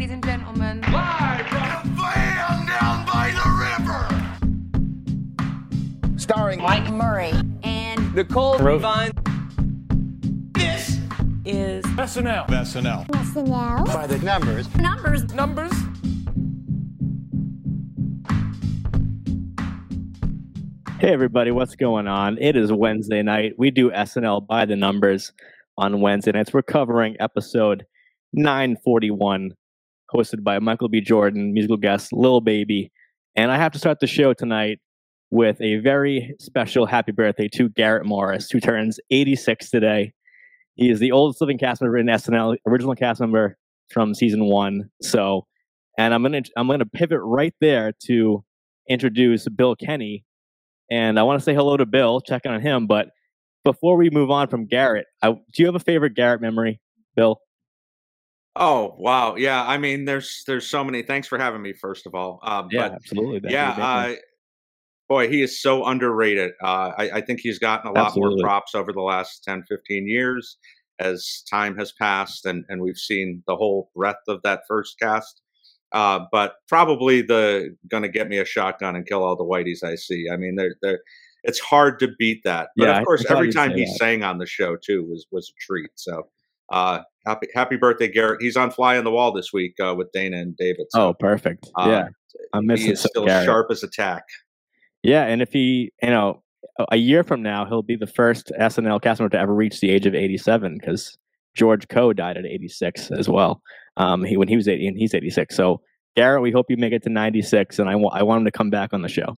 ladies and gentlemen. Live from the van down by the river. Starring Mike Murray. And Nicole Revine. This is SNL. SNL. SNL. by the numbers. numbers. Numbers. Hey everybody, what's going on? It is Wednesday night. We do SNL by the numbers on Wednesday nights. We're covering episode 941, hosted by Michael B. Jordan, musical guest Lil Baby. And I have to start the show tonight with a very special happy birthday to Garrett Morris, who turns 86 today. He is the oldest living cast member in SNL, original cast member from season one. So, and I'm gonna I'm gonna pivot right there to introduce Bill Kenney, and I want to say hello to Bill, check on him. But before we move on from Garrett, I, do you have a favorite Garrett memory, Bill? Oh wow, yeah. I mean, there's there's so many. Thanks for having me, first of all. Uh, but absolutely. Yeah, uh, boy, he is so underrated. Uh, I, I think he's gotten a lot Absolutely. more props over the last 10, 15 years as time has passed, and and we've seen the whole breadth of that first cast. Uh, but probably the gonna get me a shotgun and kill all the whiteys I see. I mean, they're they're. It's hard to beat that. But Yeah, of course, every time he that. sang on the show too was was a treat. So. Uh, happy happy birthday, Garrett! He's on Fly on the Wall this week uh, with Dana and David. So oh, perfect. uh, yeah, I'm missing. he is still Garrett. sharp as a tack. Yeah, and if he, you know, a- a year from now, he'll be the first SNL cast member to ever reach the age of 87 because George Coe died at 86 as well. Um, he when he was 80 and he's 86. So Garrett, we hope you make it to 96, and I want I want him to come back on the show.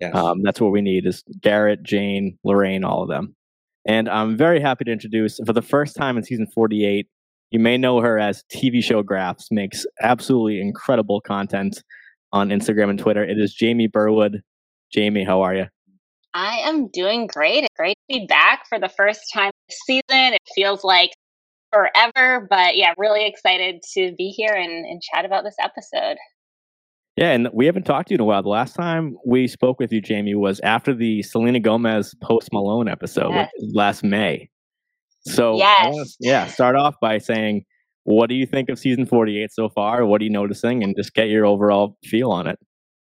Yes. Um, that's what we need is Garrett, Jane, Lorraine, all of them. And I'm very happy to introduce for the first time in season 48. You may know her as TV show Graphs, makes absolutely incredible content on Instagram and Twitter. It is Jamie Burwood. Jamie, how are you? I am doing great. Great to be back for the first time this season. It feels like forever, but yeah, really excited to be here and, and chat about this episode. Yeah, and we haven't talked to you in a while. The last time we spoke with you, Jamie, was after the Selena Gomez Post Malone episode Yes. last May. So, I wanna- yeah, start off by saying, what do you think of season 48 so far? What are you noticing? And just get your overall feel on it.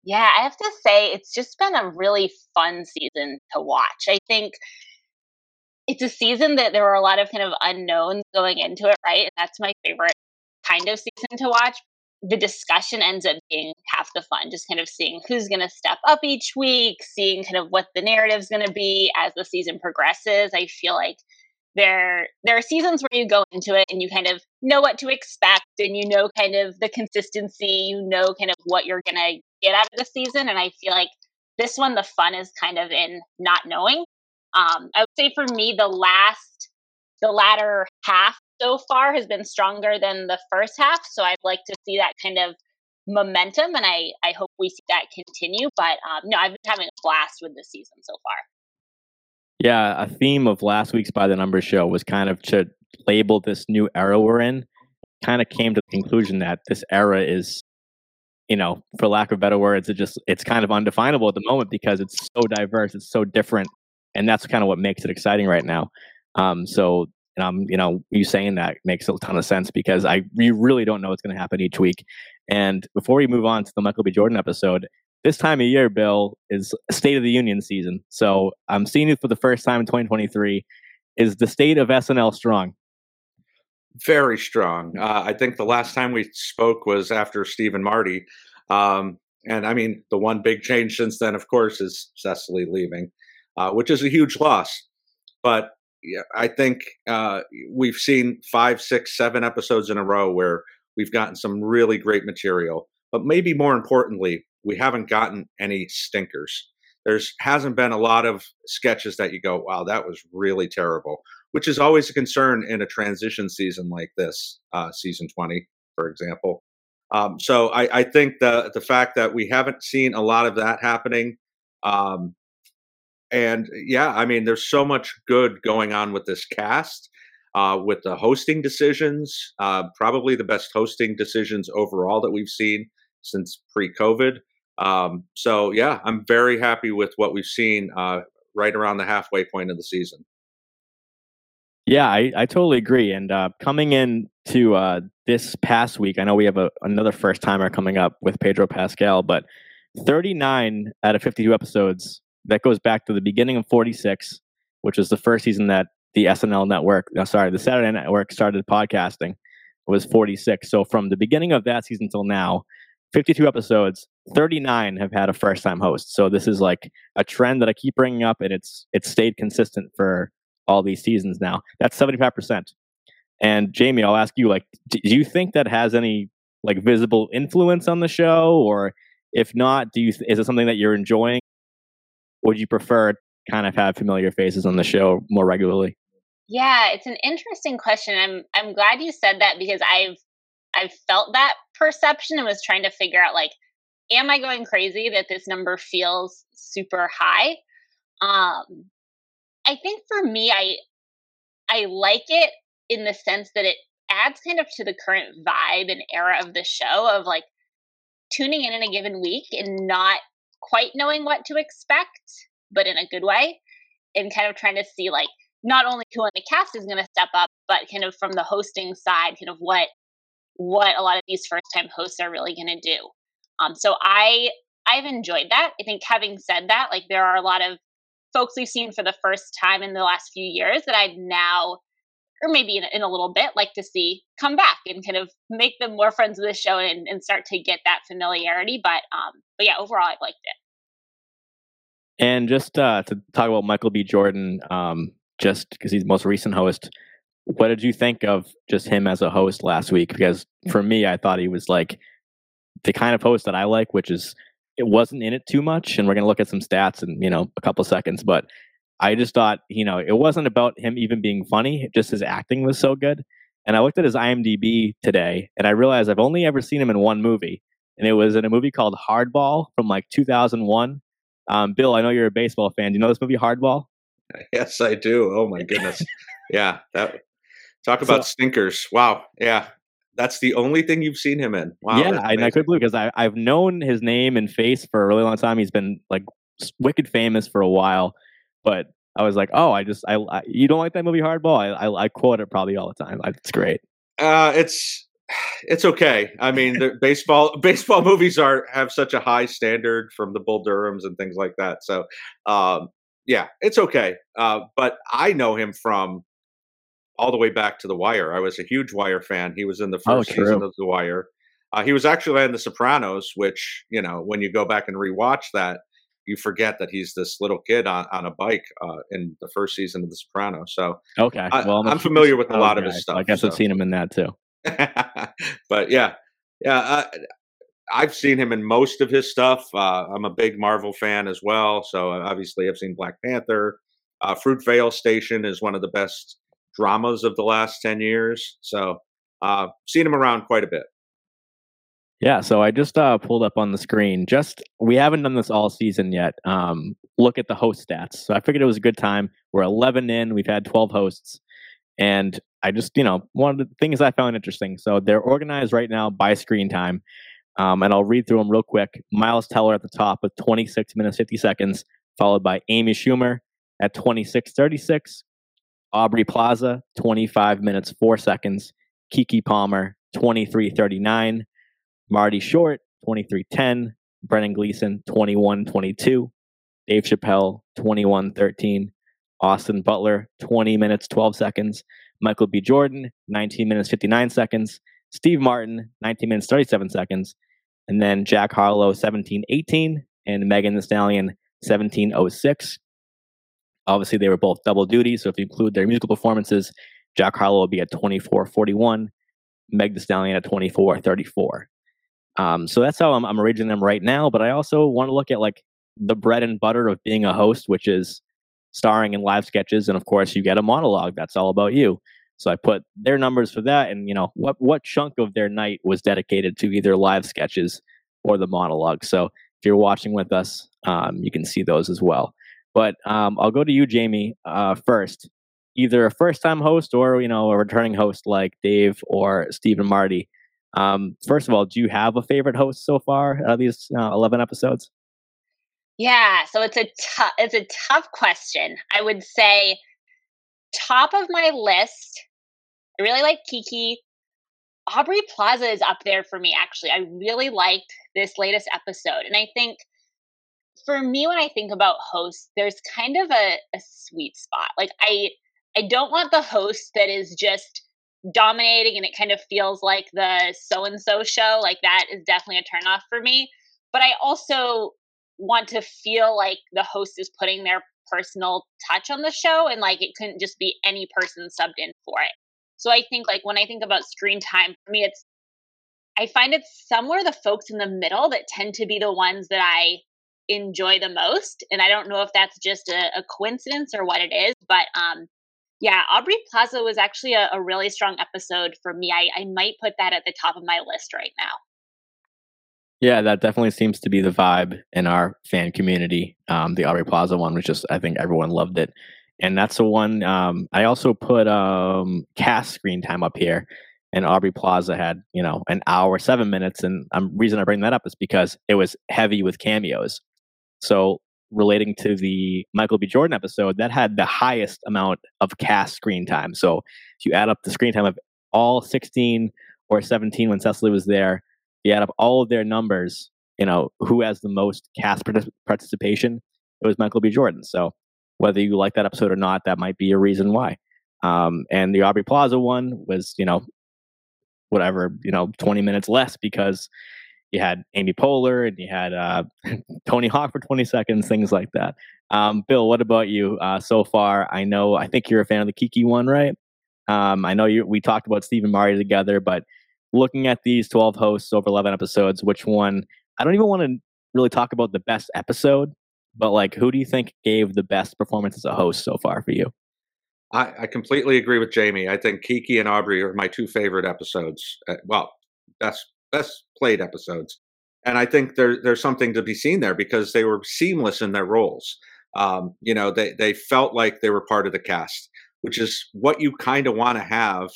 Yeah, I have to say it's just been a really fun season to watch. I think it's a season that there were a lot of kind of unknowns going into it, right? And that's my favorite kind of season to watch. The discussion ends up being half the fun, just kind of seeing who's going to step up each week, seeing kind of what the narrative's going to be as the season progresses. I feel like there there are seasons where you go into it and you kind of know what to expect and you know kind of the consistency, you know kind of what you're going to get out of the season. And I feel like this one, the fun is kind of in not knowing. Um, I would say for me, the last, the latter half so far has been stronger than the first half. So I'd like to see that kind of momentum, and I I hope we see that continue. But um, no, I've been having a blast with the season so far. Yeah, a theme of last week's By the Numbers show was kind of to label this new era we're in. Kind of came to the conclusion that this era is, you know, for lack of better words, it just it's kind of undefinable at the moment because it's so diverse, it's so different, and that's kind of what makes it exciting right now. Um, so, um, you know, you saying that makes a ton of sense because I we really don't know what's going to happen each week. And before we move on to the Michael B. Jordan episode, this time of year, Bill, is State of the Union season. So I'm seeing you for the first time in 2023. Is the state of SNL strong? Very strong. Uh, I think the last time we spoke was after Steve and Marty. Um, and I mean, the one big change since then, of course, is Cecily leaving, uh, which is a huge loss. But yeah, I think uh, we've seen five, six, seven episodes in a row where we've gotten some really great material. But maybe more importantly, we haven't gotten any stinkers. There's hasn't been a lot of sketches that you go, wow, that was really terrible, which is always a concern in a transition season like this, uh, season 20, for example. Um, so I, I think the the fact that we haven't seen a lot of that happening, um, and yeah, I mean, there's so much good going on with this cast, uh, with the hosting decisions, uh, probably the best hosting decisions overall that we've seen since pre-COVID. Um, so yeah, I'm very happy with what we've seen uh, right around the halfway point of the season. Yeah, I, I totally agree. And uh, coming in to uh, this past week, I know we have a, another first timer coming up with Pedro Pascal, but 39 out of 52 episodes, that goes back to the beginning of 46, which was the first season that the SNL network, no, sorry, the Saturday network started podcasting, It was 46. So from the beginning of that season till now, 52 episodes, 39 have had a first time host. So this is like a trend that I keep bringing up and it's it's stayed consistent for all these seasons now. That's 75%. And Jamie, I'll ask you like do you think that has any like visible influence on the show or if not, do you is it something that you're enjoying? Would you prefer kind of have familiar faces on the show more regularly? Yeah, it's an interesting question. I'm I'm glad you said that because I've I've felt that perception and was trying to figure out like am I going crazy that this number feels super high? Um I think for me I I like it in the sense that it adds kind of to the current vibe and era of the show of like tuning in in a given week and not quite knowing what to expect, but in a good way, and kind of trying to see like not only who on the cast is going to step up, but kind of from the hosting side, kind of what what a lot of these first time hosts are really going to do. Um, so I I've enjoyed that. I think having said that, like there are a lot of folks we've seen for the first time in the last few years that I'd now or maybe in, in, a little bit like to see come back and kind of make them more friends with the show and, and start to get that familiarity but um but yeah overall i've liked it. And just uh to talk about michael b. Jordan um just because he's the most recent host what did you think of just him as a host last week? Because for me i thought he was like the kind of host that i like which is it wasn't in it too much and we're going to look at some stats in you know a couple seconds but I just thought, you know, it wasn't about him even being funny, just his acting was so good. And I looked at his IMDb today and I realized I've only ever seen him in one movie. And it was in a movie called Hardball from like 2001. Um, Bill, I know you're a baseball fan. Do you know this movie, Hardball? Yes, I do. Oh my goodness. yeah. That talk about so, stinkers. Wow. Yeah. That's the only thing you've seen him in. Wow. Yeah, I, I could believe because I've known his name and face for a really long time. He's been like wicked famous for a while. But I was like, oh, I just, I, I you don't like that movie Hardball? I, I, I, quote it probably all the time. It's great. Uh, it's, it's okay. I mean, the baseball baseball movies are have such a high standard from the Bull Durhams and things like that. So, um, yeah, it's okay. Uh, but I know him from all the way back to The Wire. I was a huge Wire fan. He was in the oh, first oh, season of The Wire. Uh, he was actually in The Sopranos, which you know when you go back and rewatch that, you forget that he's this little kid on, on a bike uh, in the first season of The Sopranos. So okay, well, I, am familiar with a lot of his stuff. I guess so. I've seen him in that too. but yeah, yeah, uh, I've seen him in most of his stuff. Uh, I'm a big Marvel fan as well, so obviously I've seen Black Panther. Uh, Fruitvale Station is one of the best dramas of the last ten years. So uh, seen him around quite a bit. Yeah, so I just uh, pulled up on the screen. Just we haven't done this all season yet. Um, look at the host stats. So I figured it was a good time. We're 11 in. We've had 12 hosts, and I just you know one of the things I found interesting. So they're organized right now by screen time, um, and I'll read through them real quick. Miles Teller at the top with 26 minutes 50 seconds, followed by Amy Schumer at 26:36. Aubrey Plaza 25 minutes 4 seconds. Keke Palmer 23:39. Marty Short, 2310. Brendan Gleeson, 2122. Dave Chappelle, 2113. Austin Butler, 20 minutes, 12 seconds. Michael B. Jordan, 19 minutes, 59 seconds. Steve Martin, 19 minutes, 37 seconds. And then Jack Harlow, 1718. And Megan Thee Stallion, 1706. Obviously, they were both double duty. So if you include their musical performances, Jack Harlow will be at 2441. Meg Thee Stallion at 2434. Um, so that's how I'm, I'm arranging them right now. But I also want to look at like the bread and butter of being a host, which is starring in live sketches, and of course you get a monologue that's all about you. So I put their numbers for that, and you know what what chunk of their night was dedicated to either live sketches or the monologue. So if you're watching with us, um, you can see those as well. But um, I'll go to you, Jamie, uh, first. Either a first time host or you know a returning host like Dave or Stephen Marty. Um, first of all, do you have a favorite host so far out of these uh, 11 episodes? Yeah, so it's a tough it's a tough question. I would say top of my list, I really like Keke. Aubrey Plaza is up there for me, actually. I really liked this latest episode. And I think for me, when I think about hosts, there's kind of a, a sweet spot. Like, I, I don't want the host that is just dominating and it kind of feels like the so and so show. Like, that is definitely a turnoff for me. But I also want to feel like the host is putting their personal touch on the show and like it couldn't just be any person subbed in for it. So I think like when I think about screen time, for me it's I find it's somewhere the folks in the middle that tend to be the ones that I enjoy the most. And I don't know if that's just a, a coincidence or what it is, but um yeah, Aubrey Plaza was actually a, a really strong episode for me. I, I might put that at the top of my list right now. Yeah, that definitely seems to be the vibe in our fan community. Um, the Aubrey Plaza one was just, I think everyone loved it. And that's the one um, I also put um, cast screen time up here. And Aubrey Plaza had, you know, an hour, seven minutes. And um, reason I bring that up is because it was heavy with cameos. So relating to the Michael B. Jordan episode, that had the highest amount of cast screen time. So if you add up the screen time of all 16 or 17 when Cecily was there, you add up all of their numbers, you know, who has the most cast participation? It was Michael B. Jordan. So whether you like that episode or not, that might be a reason why. Um, and the Aubrey Plaza one was, you know, whatever, you know, 20 minutes less because you had Amy Poehler and you had uh, Tony Hawk for 20 seconds, things like that. Um, Bill, what about you uh, so far? I know, I think you're a fan of the Keke one, right? Um, I know you. We talked about Stephen Marty together, but looking at these 12 hosts over 11 episodes, which one, I don't even want to really talk about the best episode, but like, who do you think gave the best performance as a host so far for you? I, I completely agree with Jamie. I think Keke and Aubrey are my two favorite episodes. Uh, well, best best played episodes, and I think there, there's something to be seen there because they were seamless in their roles. Um, you know, they they felt like they were part of the cast, which is what you kind of want to have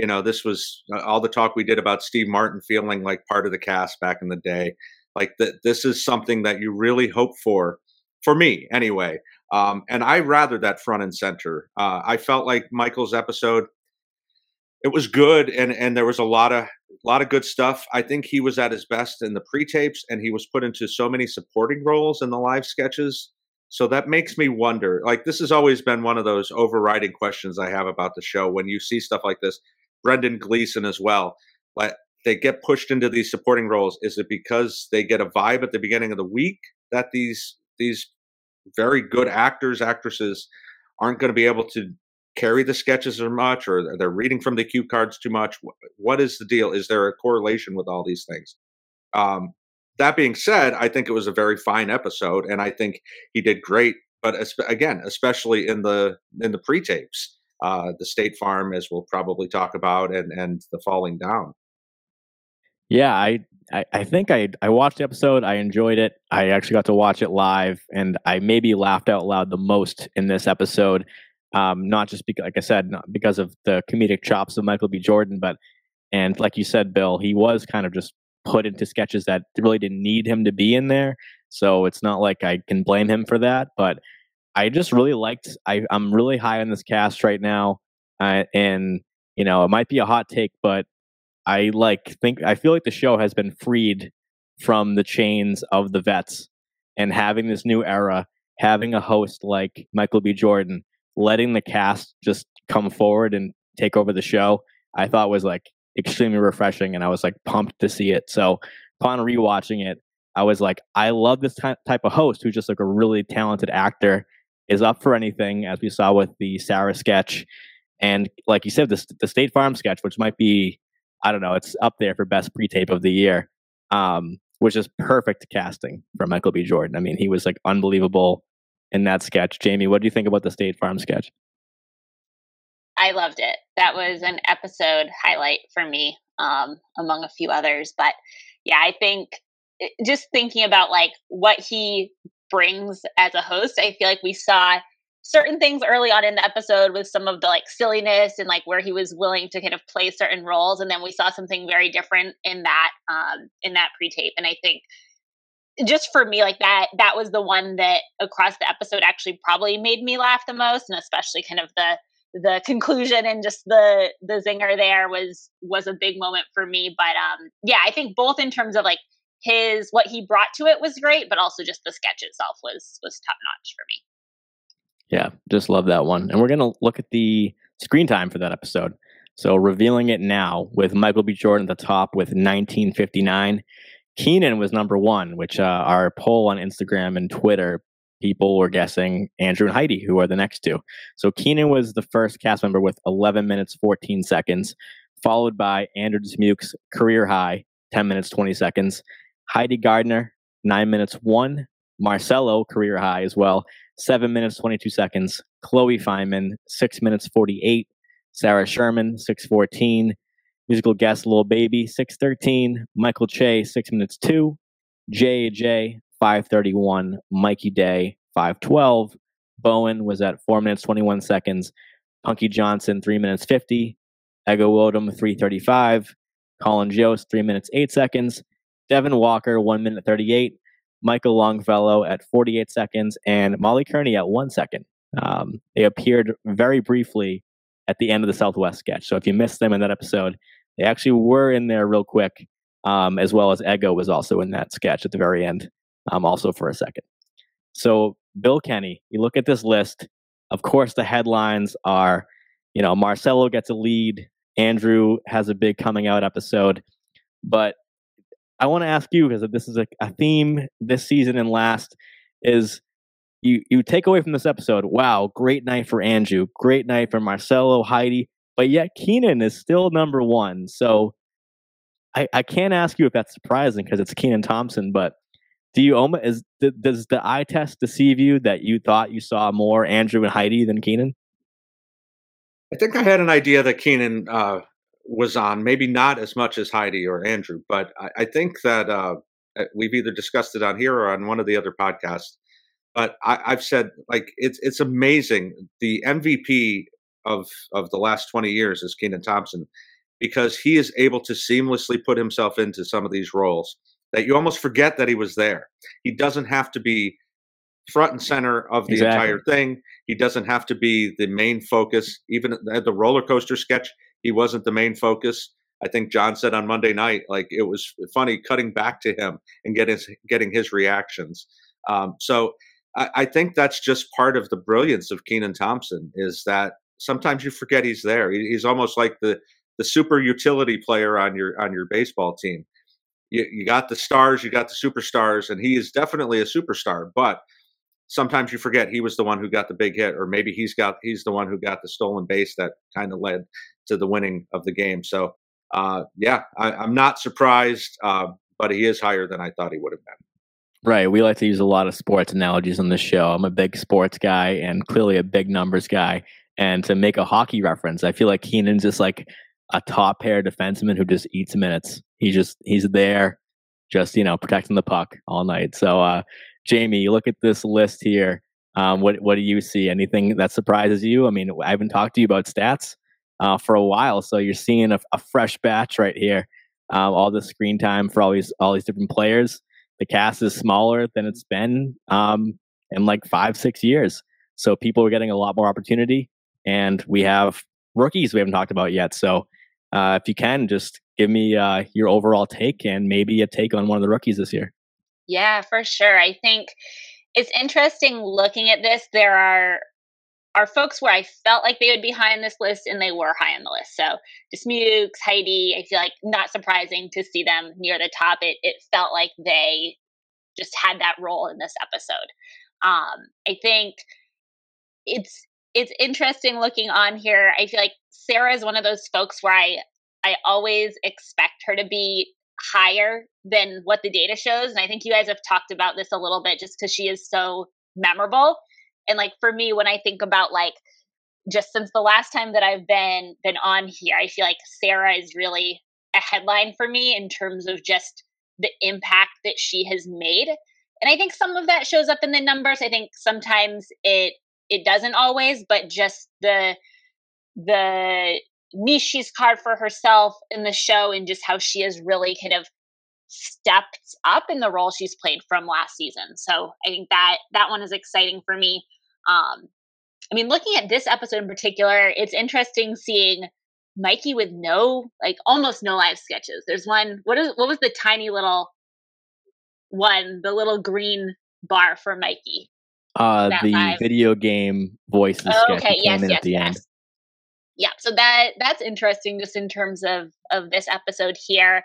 you know, this was uh, all the talk we did about Steve Martin feeling like part of the cast back in the day. Like that, this is something that you really hope for, for me anyway. Um, and I rather that front and center. Uh, I felt like Michael's episode, it was good, and and there was a lot of a lot of good stuff. I think he was at his best in the pre-tapes, and he was put into so many supporting roles in the live sketches. So that makes me wonder. Like this has always been one of those overriding questions I have about the show. When you see stuff like this, Brendan Gleeson as well. But they get pushed into these supporting roles. Is it because they get a vibe at the beginning of the week that these these very good actors actresses aren't going to be able to carry the sketches as much, or they're reading from the cue cards too much? What is the deal? Is there a correlation with all these things? Um, that being said, I think it was a very fine episode, and I think he did great. But again, especially in the in the pre tapes, uh, the State Farm, as we'll probably talk about, and and the falling down. Yeah, I, I, I think I I watched the episode. I enjoyed it. I actually got to watch it live, and I maybe laughed out loud the most in this episode. Um, not just because, like I said, not because of the comedic chops of Michael B. Jordan, but and like you said, Bill, he was kind of just put into sketches that really didn't need him to be in there. So it's not like I can blame him for that, but I just really liked. I, I'm really high on this cast right now, uh, and you know it might be a hot take, but I like think I feel like the show has been freed from the chains of the vets, and having this new era, having a host like Michael B. Jordan, letting the cast just come forward and take over the show, I thought was like extremely refreshing, and I was like pumped to see it. So upon rewatching it, I was like, I love this type of host who's just like a really talented actor is up for anything, as we saw with the Sarah sketch. And like you said, the, the State Farm sketch, which might be, I don't know, it's up there for best pre tape of the year, um, which is perfect casting for Michael B. Jordan. I mean, he was like unbelievable in that sketch. Jamie, what do you think about the State Farm sketch? I loved it. That was an episode highlight for me, um, among a few others. But yeah, I think eh, just thinking about like what he brings as a host. I feel like we saw certain things early on in the episode with some of the like silliness and like where he was willing to kind of play certain roles and then we saw something very different in that um in that pre-tape and i think just for me like that that was the one that across the episode actually probably made me laugh the most and especially kind of the the conclusion and just the the zinger there was was a big moment for me. But um, yeah, I think both in terms of like his what he brought to it was great, but also just the sketch itself was was top notch for me. Yeah, just love that one. And we're gonna look at the screen time for that episode. So revealing it now with Michael B. Jordan at the top with 1959. Kenan was number one, which uh, our poll on Instagram and Twitter people were guessing Andrew and Heidi, who are the next two. So Kenan was the first cast member with 11 minutes 14 seconds, followed by Andrew Dismukes career high 10 minutes 20 seconds. Heidi Gardner 9 minutes 1. Marcello career high as well 7 minutes 22 seconds. Chloe Fineman 6 minutes 48. Sarah Sherman 614. Musical guest Lil Baby 613. Michael Che 6 minutes 2. JJ 531. Mikey Day 512. Bowen was at 4 minutes 21 seconds. Punky Johnson 3 minutes 50. Ego Nwodim 335. Colin Jost 3 minutes 8 seconds. Devon Walker 1 minute 38. Michael Longfellow at 48 seconds. And Molly Kearney at 1 second. Um, they appeared very briefly at the end of the Southwest sketch. So if you missed them in that episode, they actually were in there real quick, um, as well as Ego was also in that sketch at the very end, um, also for a second. So Bill Kenney, you look at this list. Of course, the headlines are, you know, Marcello gets a lead. Andrew has a big coming out episode, but I want to ask you because this is a, a theme this season and last is you you take away from this episode, wow, great night for Andrew, great night for Marcello, Heidi, but yet Kenan is still number one. So I, I can't ask you if that's surprising because it's Kenan Thompson, but do you is does the eye test deceive you that you thought you saw more Andrew and Heidi than Kenan? I think I had an idea that Kenan uh, was on, maybe not as much as Heidi or Andrew, but I, I think that uh, we've either discussed it on here or on one of the other podcasts but I, have said like it's it's amazing. The MVP of of the last twenty years is Kenan Thompson because he is able to seamlessly put himself into some of these roles that you almost forget that he was there. He doesn't have to be front and center of the exactly. entire thing. He doesn't have to be the main focus. Even at the roller coaster sketch, he wasn't the main focus. I think John said on Monday night, like it was funny cutting back to him and getting getting his reactions. Um, so I, I think that's just part of the brilliance of Kenan Thompson is that sometimes you forget he's there. He, he's almost like the the super utility player on your on your baseball team. You, you got the stars, you got the superstars, and he is definitely a superstar. But sometimes you forget he was the one who got the big hit, or maybe he's got he's the one who got the stolen base that kind of led to the winning of the game. So uh, yeah, I, am not surprised, uh, but he is higher than I thought he would have been. Right. We like to use a lot of sports analogies on this show. I'm a big sports guy and clearly a big numbers guy. And to make a hockey reference, I feel like Kenan's just like a top pair defenseman who just eats minutes. He just he's there, just you know, protecting the puck all night. So uh Jamie, you look at this list here. Um, what what do you see? Anything that surprises you? I mean, I haven't talked to you about stats uh, for a while, so you're seeing a, a fresh batch right here. Um, all the screen time for all these all these different players the cast is smaller than it's been um, in like five, six years. So people are getting a lot more opportunity, and we have rookies we haven't talked about yet. So uh, if you can, just give me uh, your overall take and maybe a take on one of the rookies this year. Yeah, for sure. I think it's interesting looking at this. There are are folks where I felt like they would be high on this list, and they were high on the list. So Dismukes, Heidi, I feel like not surprising to see them near the top. It it felt like they just had that role in this episode. Um, I think it's it's interesting looking on here. I feel like Sarah is one of those folks where I I always expect her to be higher than what the data shows, and I think you guys have talked about this a little bit, just because she is so memorable. And like for me when i think about like just since the last time that i've been been on here i feel like sarah is really a headline for me in terms of just the impact that she has made. And i think some of that shows up in the numbers. I think sometimes it it doesn't always but just the the niche she's carved for herself in the show and just how she has really kind of stepped up in the role she's played from last season. So I think that that one is exciting for me. Um, I mean, looking at this episode in particular, it's interesting seeing Mikey with no, like almost no live sketches. There's one. What is what was the tiny little one? The little green bar for Mikey. Uh, That the live. video game voices Oh, sketch okay. Yes. came in Yes. at the Yes. end. Yeah. So that that's interesting, just in terms of of this episode here.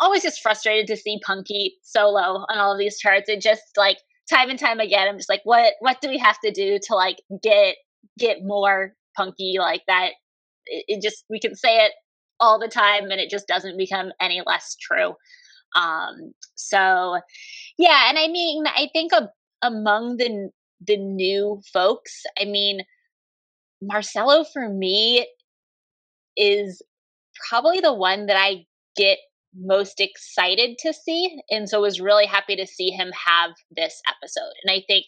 Always just frustrated to see Punky solo on all of these charts. It just like time and time again, I'm just like, what what do we have to do to like get get more Punky like that? It, it just we can say it all the time, and it just doesn't become any less true. Um. So, yeah, and I mean, I think a, among the the new folks, I mean, Marcello for me is probably the one that I get most excited to see. And so was really happy to see him have this episode. And I think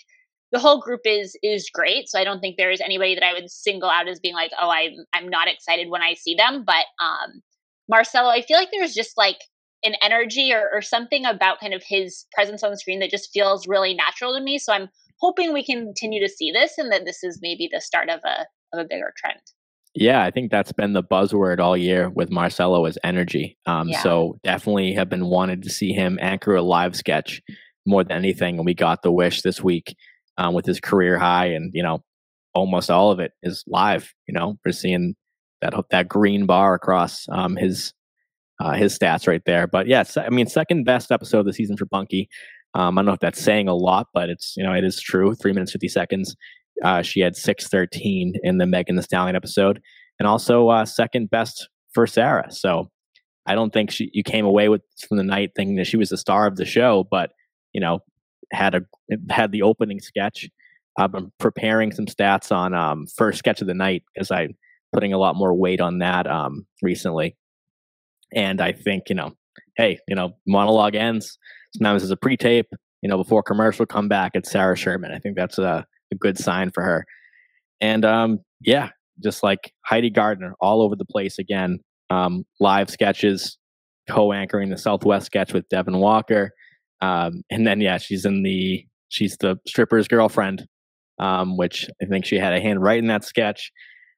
the whole group is is great. So I don't think there is anybody that I would single out as being like, oh, I'm I'm not excited when I see them. But um Marcello, I feel like there's just like an energy or, or something about kind of his presence on the screen that just feels really natural to me. So I'm hoping we continue to see this and that this is maybe the start of a of a bigger trend. Yeah, I think that's been the buzzword all year with Marcello is energy. Um, Yeah. So definitely have been wanted to see him anchor a live sketch more than anything, and we got the wish this week um, with his career high, and you know, almost all of it is live. You know, we're seeing that that green bar across um, his uh, his stats right there. But yes, I mean, second best episode of the season for Punky. Um, I don't know if that's saying a lot, but it's you know it is true. Three minutes fifty seconds. Uh, she had six thirteen in the Megan Thee Stallion episode, and also uh, second best for Sarah. So I don't think she you came away with from the night thinking that she was the star of the show, but you know had a had the opening sketch. I've been preparing some stats on um, first sketch of the night because I'm putting a lot more weight on that um, recently, and I think you know, hey, you know, monologue ends sometimes as a pre-tape. You know, before commercial come back, it's Sarah Sherman. I think that's a, a good sign for her. And um, yeah, just like Heidi Gardner, all over the place again. Um, live sketches, co-anchoring the Southwest sketch with Devon Walker, um, and then yeah, she's in the she's the stripper's girlfriend, um, which I think she had a hand right in that sketch.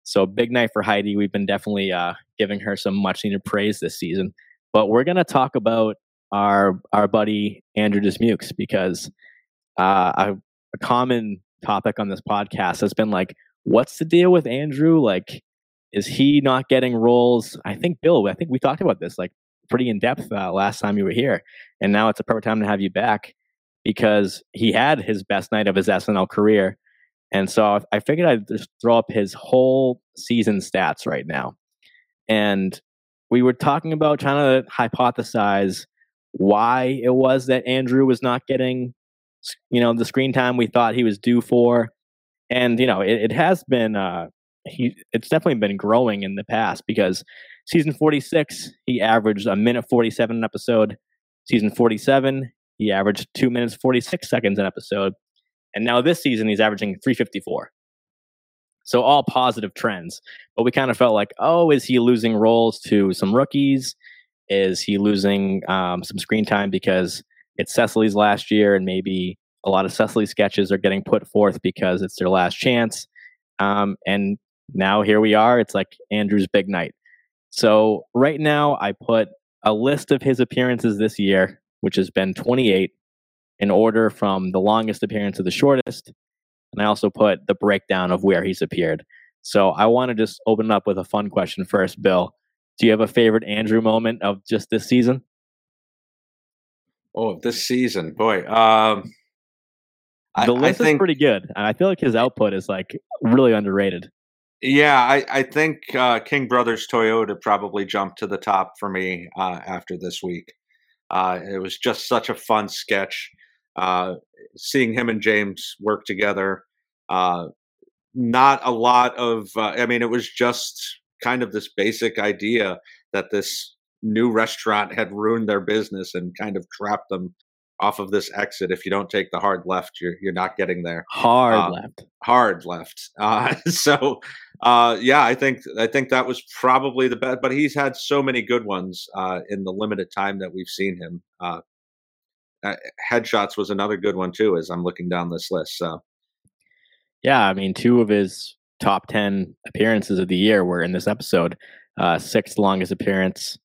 So big night for Heidi. We've been definitely uh, giving her some much needed praise this season. But we're gonna talk about our our buddy Andrew Dismukes because uh, a, a common topic on this podcast has been like, what's the deal with Andrew? Like, is he not getting roles? I think Bill, I think we talked about this like pretty in depth uh, last time you were here, and now it's a perfect time to have you back because he had his best night of his SNL career, and so I figured I'd just throw up his whole season stats right now, and we were talking about trying to hypothesize why it was that Andrew was not getting, you know, the screen time we thought he was due for, and you know, it, it has been uh, he it's definitely been growing in the past because season 46 he averaged a minute 47 an episode. Season 47 he averaged 2 minutes 46 seconds an episode and now this season he's averaging 354 so all positive trends but we kind of felt like oh is he losing roles to some rookies is he losing um, some screen time because it's cecily's last year and maybe a lot of cecily sketches are getting put forth because it's their last chance um, and now here we are. It's like Andrew's big night. So right now, I put a list of his appearances this year, which has been 28, in order from the longest appearance to the shortest. And I also put the breakdown of where he's appeared. So I want to just open up with a fun question first, Bill. Do you have a favorite Andrew moment of just this season? Oh, this season, boy. Um, The I list is think, pretty good. And I feel like his output is like really underrated. yeah, I, I think uh, King Brothers Toyota probably jumped to the top for me uh, after this week. Uh, it was just such a fun sketch. Uh, seeing him and James work together. Uh, not a lot of, uh, I mean, it was just kind of this basic idea that this new restaurant had ruined their business and kind of trapped them off of this exit. If you don't take the hard left, you're you're not getting there. Hard Um, left. Hard left. Uh, so uh, yeah, I think I think that was probably the best. But he's had so many good ones uh, in the limited time that we've seen him. Uh, headshots was another good one too. As I'm looking down this list, so Yeah, I mean, two of his top 10 appearances of the year were in this episode. Uh, sixth longest appearance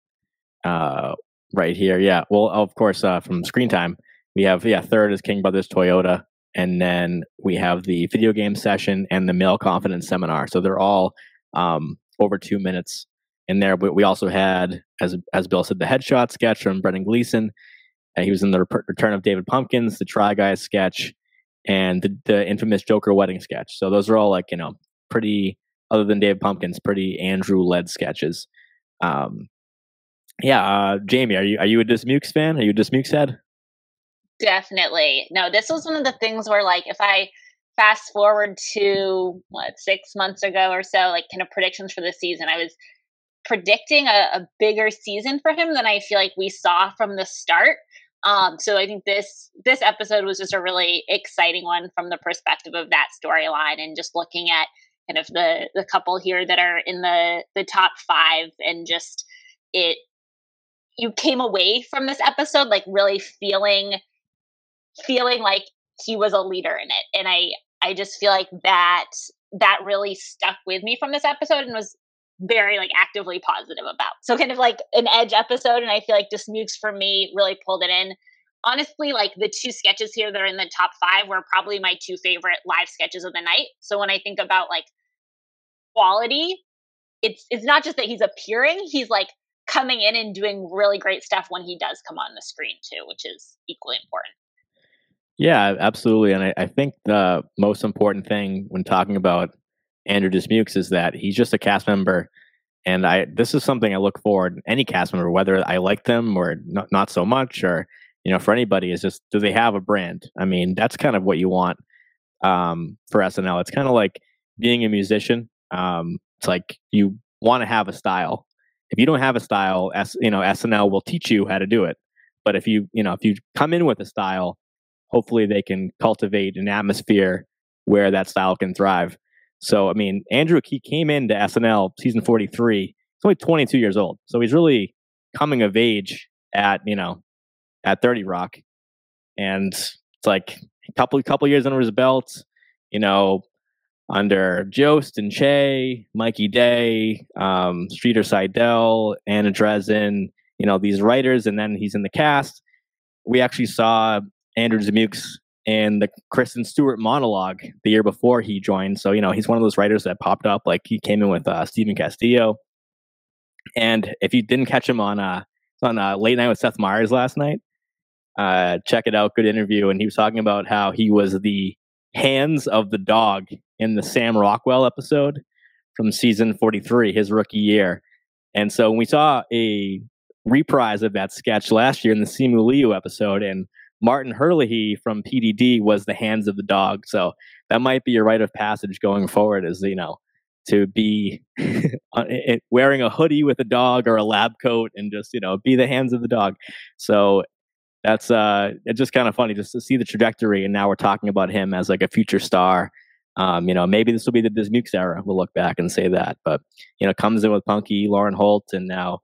uh, right here. Yeah. Well, of course, uh, from screen time, we have, yeah, third is King Brothers Toyota. And then we have the video game session and the male confidence seminar. So they're all um, over two minutes in there. But we also had, as as Bill said, the headshot sketch from Brendan Gleeson. Uh, he was in the Return of David Pumpkins, the Try Guys sketch, and the, the infamous Joker wedding sketch. So those are all like you know pretty, other than David Pumpkins, pretty Andrew led sketches. Um, yeah, uh, Jamie, are you are you a Dismukes fan? Are you a Dismukes head? Definitely. No, this was one of the things where like if I fast forward to what six months ago or so, like kind of predictions for the season, I was predicting a, a bigger season for him than I feel like we saw from the start. Um, so I think this this episode was just a really exciting one from the perspective of that storyline and just looking at kind of the the couple here that are in the the top five and just it you came away from this episode like really feeling feeling like he was a leader in it. And i i just feel like that that really stuck with me from this episode and was very like actively positive about. So kind of like an edge episode, and I feel like Dismukes for me really pulled it in. Honestly, like the two sketches here that are in the top five were probably my two favorite live sketches of the night. So when I think about like quality, it's it's not just that he's appearing; he's like coming in and doing really great stuff when he does come on the screen too, which is equally important. Yeah, absolutely. And I, I think the most important thing when talking about Andrew Dismukes is that he's just a cast member. And I this is something I look forward any cast member, whether I like them or not, not so much, or you know, for anybody, is just do they have a brand? I mean, that's kind of what you want um, for SNL. It's kind of like being a musician. Um, it's like you want to have a style. If you don't have a style, S, you know, SNL will teach you how to do it. But if you, you know, if you come in with a style, hopefully they can cultivate an atmosphere where that style can thrive. So, I mean, Andrew, he came into SNL season 43. He's only 22 years old. So he's really coming of age at, you know, at 30 Rock. And it's like a couple, couple years under his belt, you know, under Jost and Che, Mikey Day, um, Streeter Seidel, Anna Drezen, you know, these writers. And then he's in the cast. We actually saw Andrew Dismukes and the Kristen Stewart monologue the year before he joined. So, you know, he's one of those writers that popped up. Like he came in with uh, Steven Castillo. And if you didn't catch him on uh, on uh, Late Night with Seth Meyers last night, uh, check it out. Good interview. And he was talking about how he was the hands of the dog in the Sam Rockwell episode from season 43, his rookie year. And so when we saw a reprise of that sketch last year in the Simu Liu episode, and Martin Herlihy from PDD was the hands of the dog. So that might be your rite of passage going forward is, you know, to be wearing a hoodie with a dog or a lab coat and just, you know, be the hands of the dog. So that's uh it's just kind of funny just to see the trajectory and now we're talking about him as like a future star. Um, you know, maybe this will be the Dismukes era. We'll look back and say that. But, you know, comes in with Punky, Lauren Holt, and now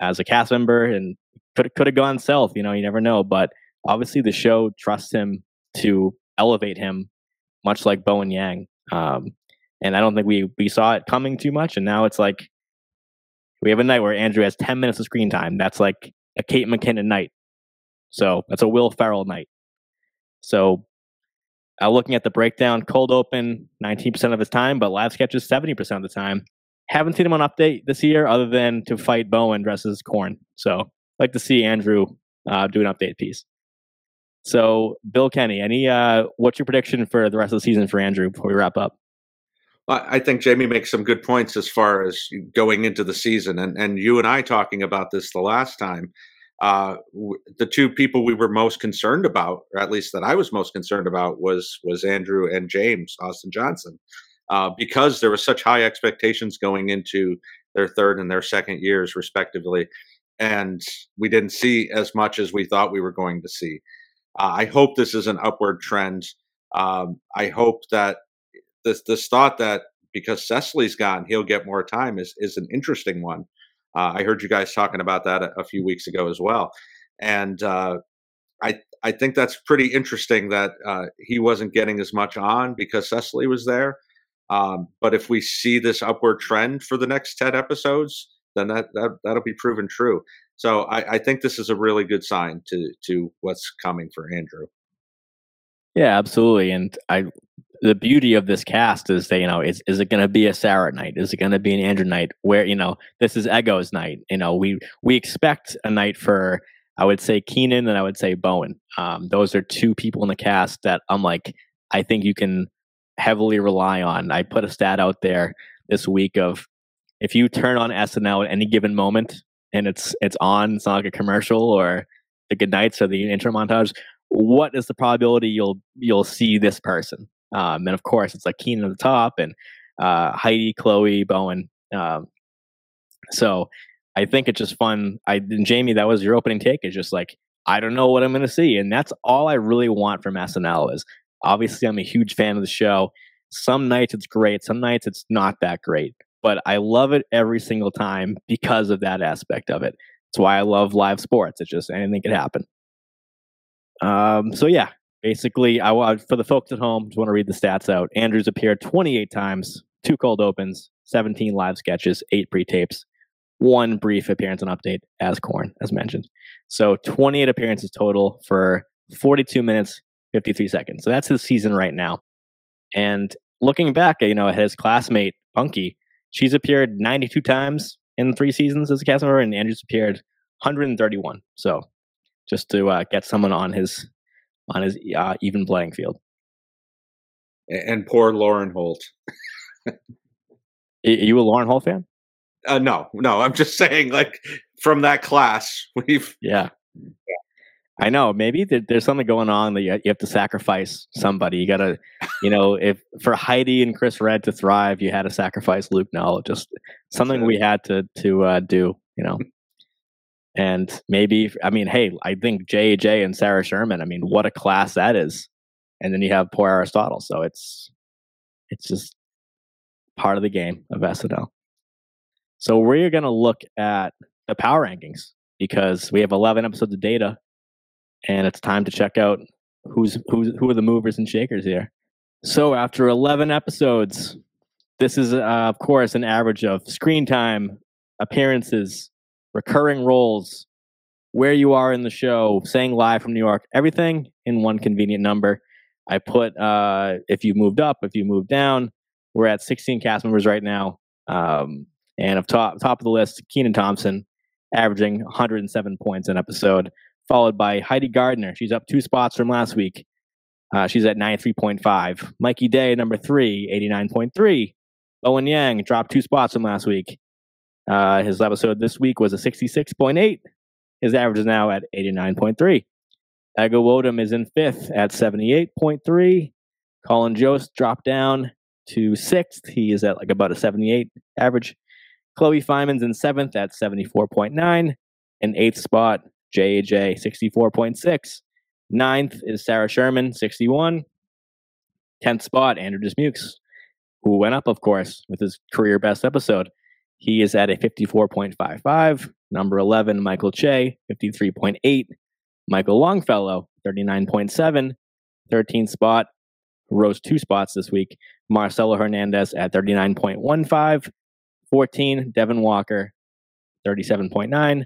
as a cast member and could could have gone south, you know, you never know. But obviously the show trusts him to elevate him, much like Bowen Yang. Um, and I don't think we we saw it coming too much. And now it's like we have a night where Andrew has ten minutes of screen time. That's like a Kate McKinnon night. So that's a Will Ferrell night. So uh, looking at the breakdown, cold open 19% of his time, but live sketches 70% of the time. Haven't seen him on update this year other than to fight Bowen dresses corn. So like to see Andrew uh, do an update piece. So, Bill Kenney, any uh, what's your prediction for the rest of the season for Andrew before we wrap up? I think Jamie makes some good points as far as going into the season, and and you and I talking about this the last time. Uh, the two people we were most concerned about, or at least that I was most concerned about, was was Andrew and James Austin Johnson, uh, because there was such high expectations going into their third and their second years, respectively, and we didn't see as much as we thought we were going to see. Uh, I hope this is an upward trend. Um, I hope that this this thought that because Cecily's gone, he'll get more time is is an interesting one. Uh, I heard you guys talking about that a, a, few weeks ago as well, and uh, I I think that's pretty interesting that uh, he wasn't getting as much on because Cecily was there. Um, but if we see this upward trend for the next 10 episodes, then that, that that'll be proven true. So I, I think this is a really good sign to to what's coming for Andrew. Yeah, absolutely. And I, the beauty of this cast is that you know, is is it going to be a Sarah night? Is it going to be an Andrew night? Where you know, this is Ego's night. You know, we we expect a night for I would say Kenan and I would say Bowen. Um, those are two people in the cast that I'm like, I think you can heavily rely on. I put a stat out there this week of if you turn on SNL at any given moment and it's it's on, it's not like a commercial or the good nights or the intro montage. What is the probability you'll you'll see this person? Um, and of course, it's like Kenan at the top and uh, Heidi, Chloe, Bowen. Um, so I think it's just fun. I and Jamie, that was your opening take. Is just like I don't know what I'm going to see, and that's all I really want from SNL. Is obviously I'm a huge fan of the show. Some nights it's great, some nights it's not that great, but I love it every single time because of that aspect of it. That's why I love live sports. It's just anything can happen. Um, so yeah, basically, I for the folks at home, just want to read the stats out. Andrews appeared 28 times, two cold opens, 17 live sketches, eight pre-tapes, one brief appearance and update as Corn, as mentioned. So 28 appearances total for 42 minutes, 53 seconds. So that's his season right now. And looking back, you know, his classmate Punky, she's appeared 92 times in three seasons as a cast member, and Andrews appeared 131. So just to uh, get someone on his on his uh, even playing field. And poor Lauren Holt. Are you a Lauren Holt fan? Uh, no, no. I'm just saying, like from that class, we've yeah. I know. Maybe there's something going on that you have to sacrifice somebody. You got to, you know, if for Heidi and Chris Redd to thrive, you had to sacrifice Luke Null. Just something we had to to uh, do. You know. And maybe, I mean, hey, I think JJ and Sarah Sherman. I mean, what a class that is. And then you have poor Aristotle. So it's it's just part of the game of SNL. So we're going to look at the power rankings because we have 11 episodes of data, and it's time to check out who's who's who are the movers and shakers here. So after 11 episodes, this is uh, of course an average of screen time, appearances, recurring roles, where you are in the show, saying live from New York, everything in one convenient number. I put uh, if you moved up, if you moved down. We're at 16 cast members right now. Um, and of top top of the list, Kenan Thompson, averaging 107 points an episode, followed by Heidi Gardner. She's up two spots from last week. Uh, she's at 93.5. Mikey Day, number three, 89.3. Bowen Yang dropped two spots from last week. Uh, his episode this week was a 66.8. His average is now at 89.3. Ego Nwodim is in fifth at 78.3. Colin Jost dropped down to sixth. He is at like about a 78 average. Chloe Fineman's in seventh at 74.9. And eighth spot, JJ, 64.6. Ninth is Sarah Sherman, 61. Tenth spot, Andrew Dismukes, who went up, of course, with his career best episode. He is at a 54.55. Number 11, Michael Che, 53.8. Michael Longfellow, 39.7. 13th spot, rose two spots this week. Marcello Hernandez at 39.15. 14, Devon Walker, 37.9.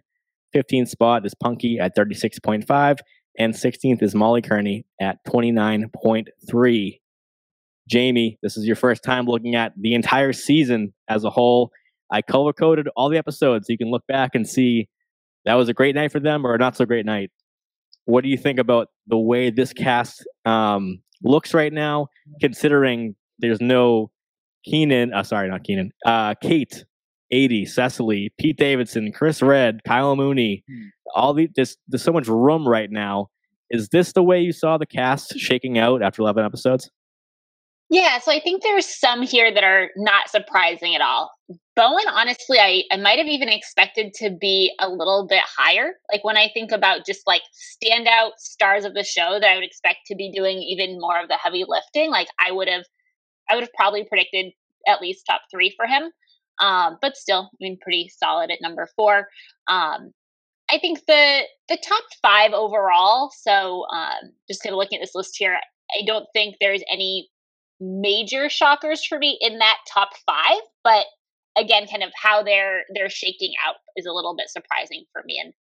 15th spot is Punky at 36.5. And 16th is Molly Kearney at 29.3. Jamie, this is your first time looking at the entire season as a whole. I color coded all the episodes so you can look back and see that was a great night for them or a not so great night. What do you think about the way this cast um, looks right now, considering there's no Kenan, uh, sorry, not Kenan, uh, Kate, Aidy, Cecily, Pete Davidson, Chris Redd, Kyle Mooney, mm. all the there's, there's so much room right now. Is this the way you saw the cast shaking out after 11 episodes? Yeah, so I think there's some here that are not surprising at all. Bowen, honestly, I, I might have even expected to be a little bit higher. Like when I think about just like standout stars of the show that I would expect to be doing even more of the heavy lifting, like I would have I would have probably predicted at least top three for him. Um, but still, I mean, pretty solid at number four. Um, I think the the top five overall. So um, just kind of looking at this list here, I don't think there's any major shockers for me in that top five. But again, kind of how they're they're shaking out is a little bit surprising for me. And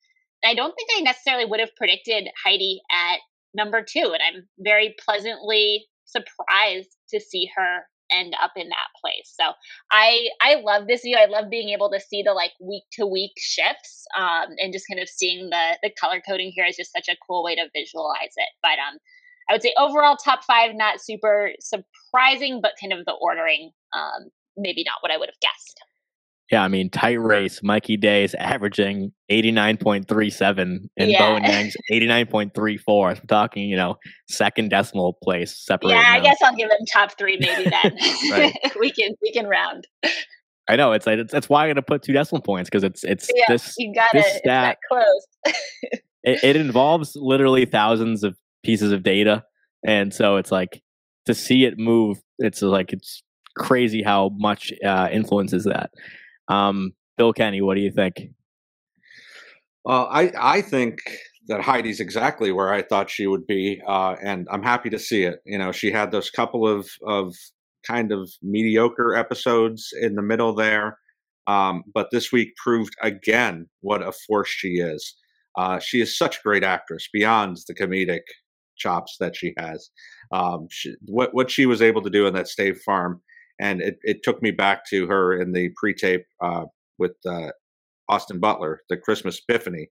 I don't think I necessarily would have predicted Heidi at number two, and I'm very pleasantly surprised to see her end up in that place. So I I love this view. I love being able to see the like week to week shifts um, and just kind of seeing the the color coding here is just such a cool way to visualize it. But um, I would say overall top five not super surprising, but kind of the ordering um, maybe not what I would have guessed. Yeah, I mean, tight race. Mikey Day is averaging 89.37 and Yeah. Bowen Yang's 89.34. I'm talking, you know, second decimal place separating. yeah, I them. guess I'll give them top three maybe then. We can we can round. I know it's like it's, that's why I'm gonna put two decimal points because it's it's Yeah, this you got this it. It's that stat- close. it, it involves literally thousands of pieces of data, and so it's like to see it move. It's like it's crazy how much uh, influences that. Um, Bill Kenney, what do you think? Well, I I think that Heidi's exactly where I thought she would be, uh, and I'm happy to see it. You know, she had those couple of of kind of mediocre episodes in the middle there, um, but this week proved again what a force she is. Uh, she is such a great actress beyond the comedic chops that she has. Um, she, what what she was able to do in that State Farm, and it, it took me back to her in the pre-tape uh, with uh, Austin Butler, the Christmas Epiphany.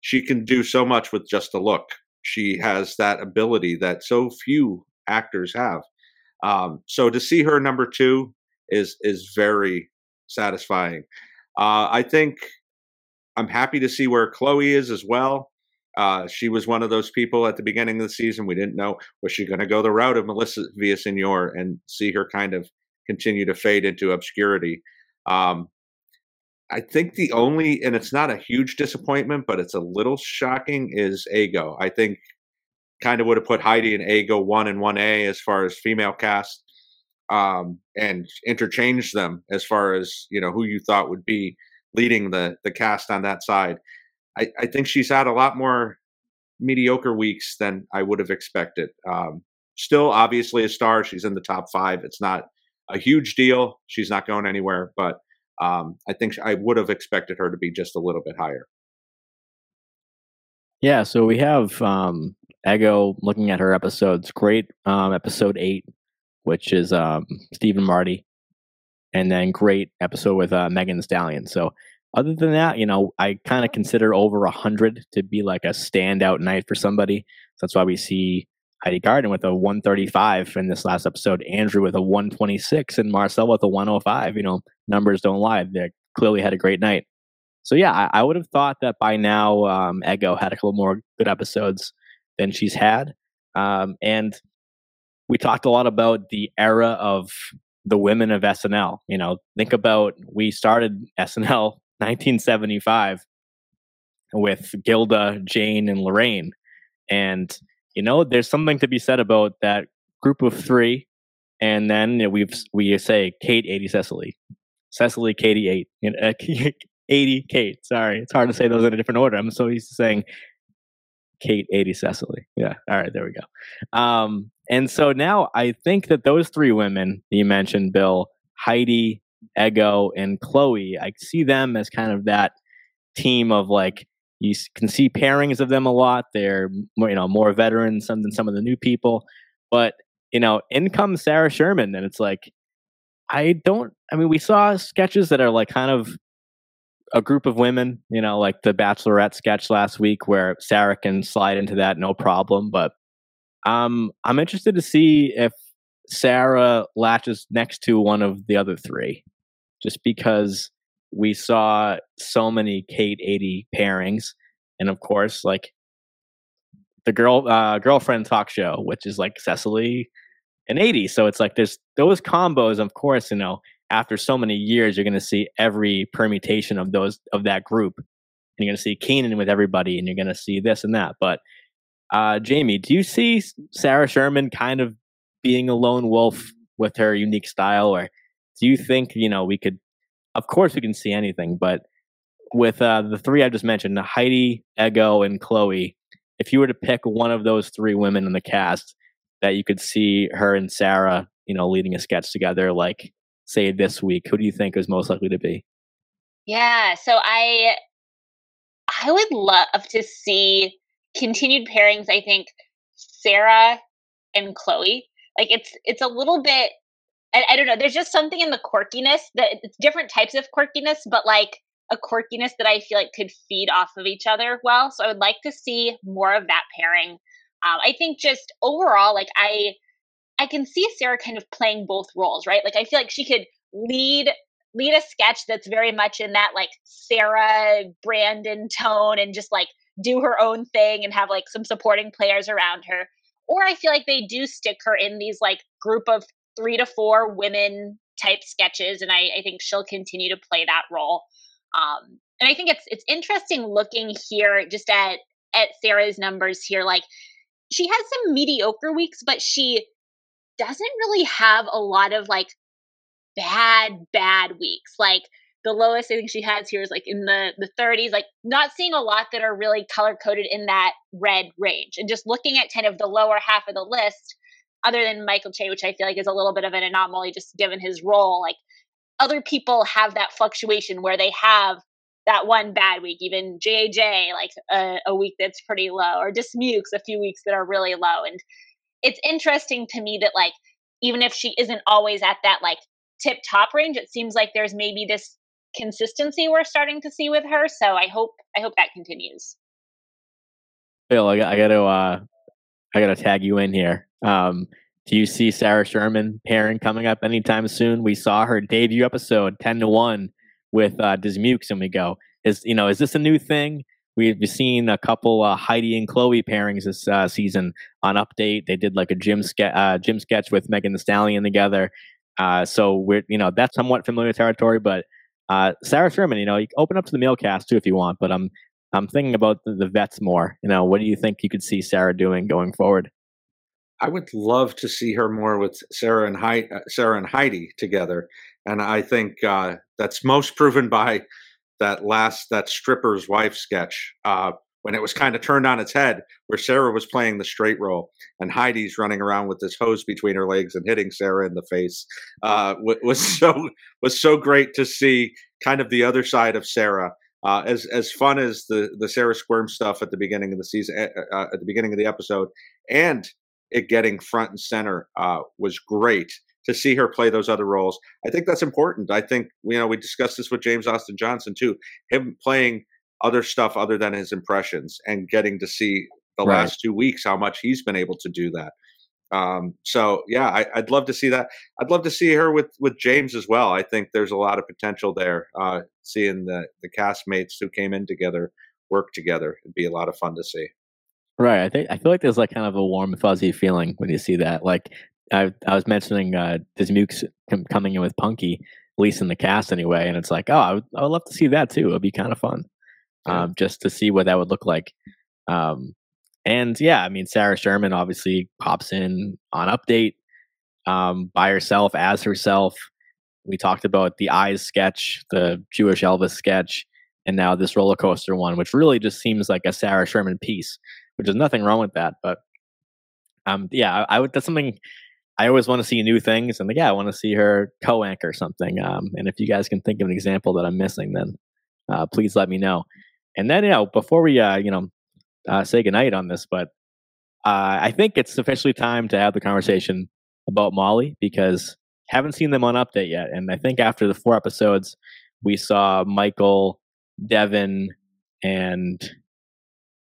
She can do so much with just a look. She has that ability that so few actors have. Um, so to see her number two is is very satisfying. Uh, I think I'm happy to see where Chloe is as well. Uh, she was one of those people at the beginning of the season. We didn't know was she going to go the route of Melissa Villasenor and see her kind of continue to fade into obscurity. Um, I think the only, and it's not a huge disappointment, but it's a little shocking, is Ego. I think kind of would have put Heidi in Ego 1 and 1A as far as female cast um, and interchanged them as far as, you know, who you thought would be leading the, the cast on that side. I, I think she's had a lot more mediocre weeks than I would have expected. Um, still, obviously, a star. She's in the top five. It's not a huge deal. She's not going anywhere, but um, I think I would have expected her to be just a little bit higher. Yeah, so we have um, Ego looking at her episodes. Great um, episode eight, which is um, Steve Martin, and then great episode with uh, Megan Stallion. So other than that, you know, I kind of consider over a hundred to be like a standout night for somebody. So that's why we see Heidi Gardner with a 135 in this last episode, Andrew with a 126, and Marcel with a 105. You know, numbers don't lie. They clearly had a great night. So yeah, I, I would have thought that by now um, Ego had a couple more good episodes than she's had. Um, and we talked a lot about the era of the women of SNL. You know, think about we started SNL 1975 with Gilda, Jane, and Lorraine, and you know, there's something to be said about that group of three. And then we we say Kate, Aidy, Cecily, Cecily, Katie, eight, you know, Aidy, Kate. Sorry, it's hard to say those in a different order. I'm so used to saying Kate, Aidy, Cecily. Yeah. All right, there we go. Um, and so now I think that those three women you mentioned, Bill, Heidi, Ego, and Chloe, I see them as kind of that team of like you can see pairings of them a lot. They're more, you know more veterans some than some of the new people, but you know, in comes Sarah Sherman, and it's like I don't. I mean, we saw sketches that are like kind of a group of women, you know, like the Bachelorette sketch last week, where Sarah can slide into that no problem. But um, I'm interested to see if Sarah latches next to one of the other three, just because we saw so many Kate Aidy pairings, and of course, like the girl uh, girlfriend talk show, which is like Cecily and Aidy. So it's like there's those combos, of course, you know, after so many years, you're going to see every permutation of those of that group. And you're going to see Kenan with everybody, and you're going to see this and that. But uh, Jamie, do you see Sarah Sherman kind of being a lone wolf with her unique style, or do you think you know we could? Of course, we can see anything, but with uh, the three I just mentioned, Heidi, Ego, and Chloe, if you were to pick one of those three women in the cast that you could see her and Sarah, you know, leading a sketch together, like say this week, who do you think is most likely to be? Yeah, so I I would love to see continued pairings. I think Sarah and Chloe. Like it's it's a little bit. I, I don't know. There's just something in the quirkiness that it's different types of quirkiness, but like a quirkiness that I feel like could feed off of each other well. So I would like to see more of that pairing. Um, I think just overall, like I I can see Sarah kind of playing both roles, right? Like I feel like she could lead lead a sketch that's very much in that like Sarah Brandon tone and just like do her own thing and have like some supporting players around her. Or I feel like they do stick her in these like group of three to four women type sketches, and I, I think she'll continue to play that role. Um, and I think it's it's interesting looking here just at at Sarah's numbers here. Like she has some mediocre weeks, but she doesn't really have a lot of like bad bad weeks. Like the lowest I think she has here is like in the the 30s. Like not seeing a lot that are really color coded in that red range, and just looking at kind of the lower half of the list. Other than Michael Che, which I feel like is a little bit of an anomaly, just given his role, like other people have that fluctuation where they have that one bad week, even JJ, like a, a week that's pretty low, or just Dismukes, a few weeks that are really low. And it's interesting to me that, like, even if she isn't always at that, like, tip top range, it seems like there's maybe this consistency we're starting to see with her. So I hope, I hope that continues. Bill, I, I got to, uh, I got to tag you in here. Um, do you see Sarah Sherman pairing coming up anytime soon? We saw her debut episode ten to one with uh, Dismukes, and we go, is you know, is this a new thing? We've seen a couple uh, Heidi and Chloe pairings this uh, season on Update. They did like a gym sketch, uh, gym sketch with Megan Thee Stallion together. Uh, so we're you know that's somewhat familiar territory, but uh, Sarah Sherman, you know, you open up to the male cast too if you want. But I'm I'm thinking about the, the vets more. You know, what do you think you could see Sarah doing going forward? I would love to see her more with Sarah and Heidi, uh, Sarah and Heidi together, and I think uh, that's most proven by that last that stripper's wife sketch uh, when it was kind of turned on its head, where Sarah was playing the straight role and Heidi's running around with this hose between her legs and hitting Sarah in the face. Uh, was so was so great to see kind of the other side of Sarah. Uh, as as fun as the the Sarah Squirm stuff at the beginning of the season, uh, uh at the beginning of the episode, and it getting front and center uh, was great to see her play those other roles. I think that's important. I think you know we discussed this with James Austin Johnson too. Him playing other stuff other than his impressions and getting to see the right. last two weeks how much he's been able to do that. Um, so yeah, I, would love to see that. I'd love to see her with with James as well. I think there's a lot of potential there. Uh, seeing the the castmates who came in together work together, it'd be a lot of fun to see. Right. I think I feel like there's like kind of a warm, fuzzy feeling when you see that. Like I, I was mentioning uh, Dismukes coming in with Punky, at least in the cast anyway, and it's like, oh, I would, I would love to see that too. It'd be kind of fun, yeah. um, just to see what that would look like. Um, and yeah, I mean, Sarah Sherman obviously pops in on Update um, by herself as herself. We talked about the Eyes sketch, the Jewish Elvis sketch, and now this roller coaster one, which really just seems like a Sarah Sherman piece which is nothing wrong with that. But um, yeah, I, I would. That's something I always want to see new things, and like, yeah, I want to see her co-anchor something. Um, and if you guys can think of an example that I'm missing, then uh, please let me know. And then you know, before we uh, you know uh, say goodnight on this, but uh, I think it's officially time to have the conversation about Molly because haven't seen them on update yet, and I think after the four episodes, we saw Michael, Devon, and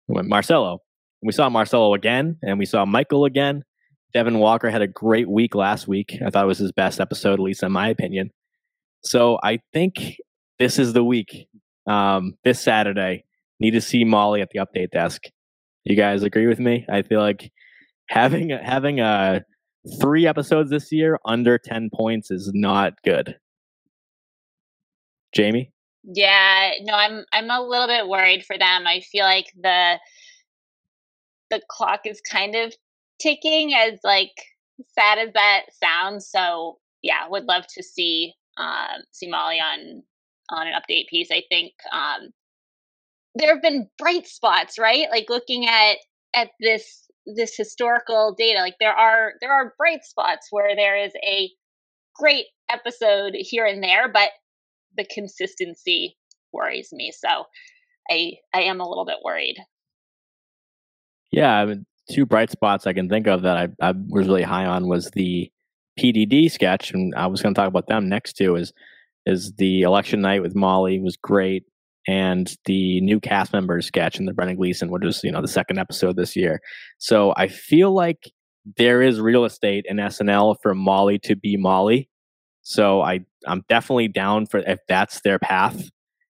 Marcello we saw Marcello again, and we saw Michael again. Devon Walker had a great week last week. I thought it was his best episode, at least in my opinion. So I think this is the week. Um, this Saturday, need to see Molly at the update desk. You guys agree with me? I feel like having having uh, three episodes this year under ten points is not good. Jamie? Yeah, no, I'm I'm a little bit worried for them. I feel like the the clock is kind of ticking as like sad as that sounds so yeah would love to see um see molly on on an update piece. I think um, there have been bright spots, right? Like looking at at this this historical data, like there are there are bright spots where there is a great episode here and there, but the consistency worries me. So I I am a little bit worried. Yeah, I mean, two bright spots I can think of that I, I was really high on was the PDD sketch, and I was going to talk about them next too. Is is the election night with Molly was great, and the new cast members sketch and the Brendan Gleeson, which is you know the second episode this year. So I feel like there is real estate in SNL for Molly to be Molly. So I I'm definitely down for if that's their path,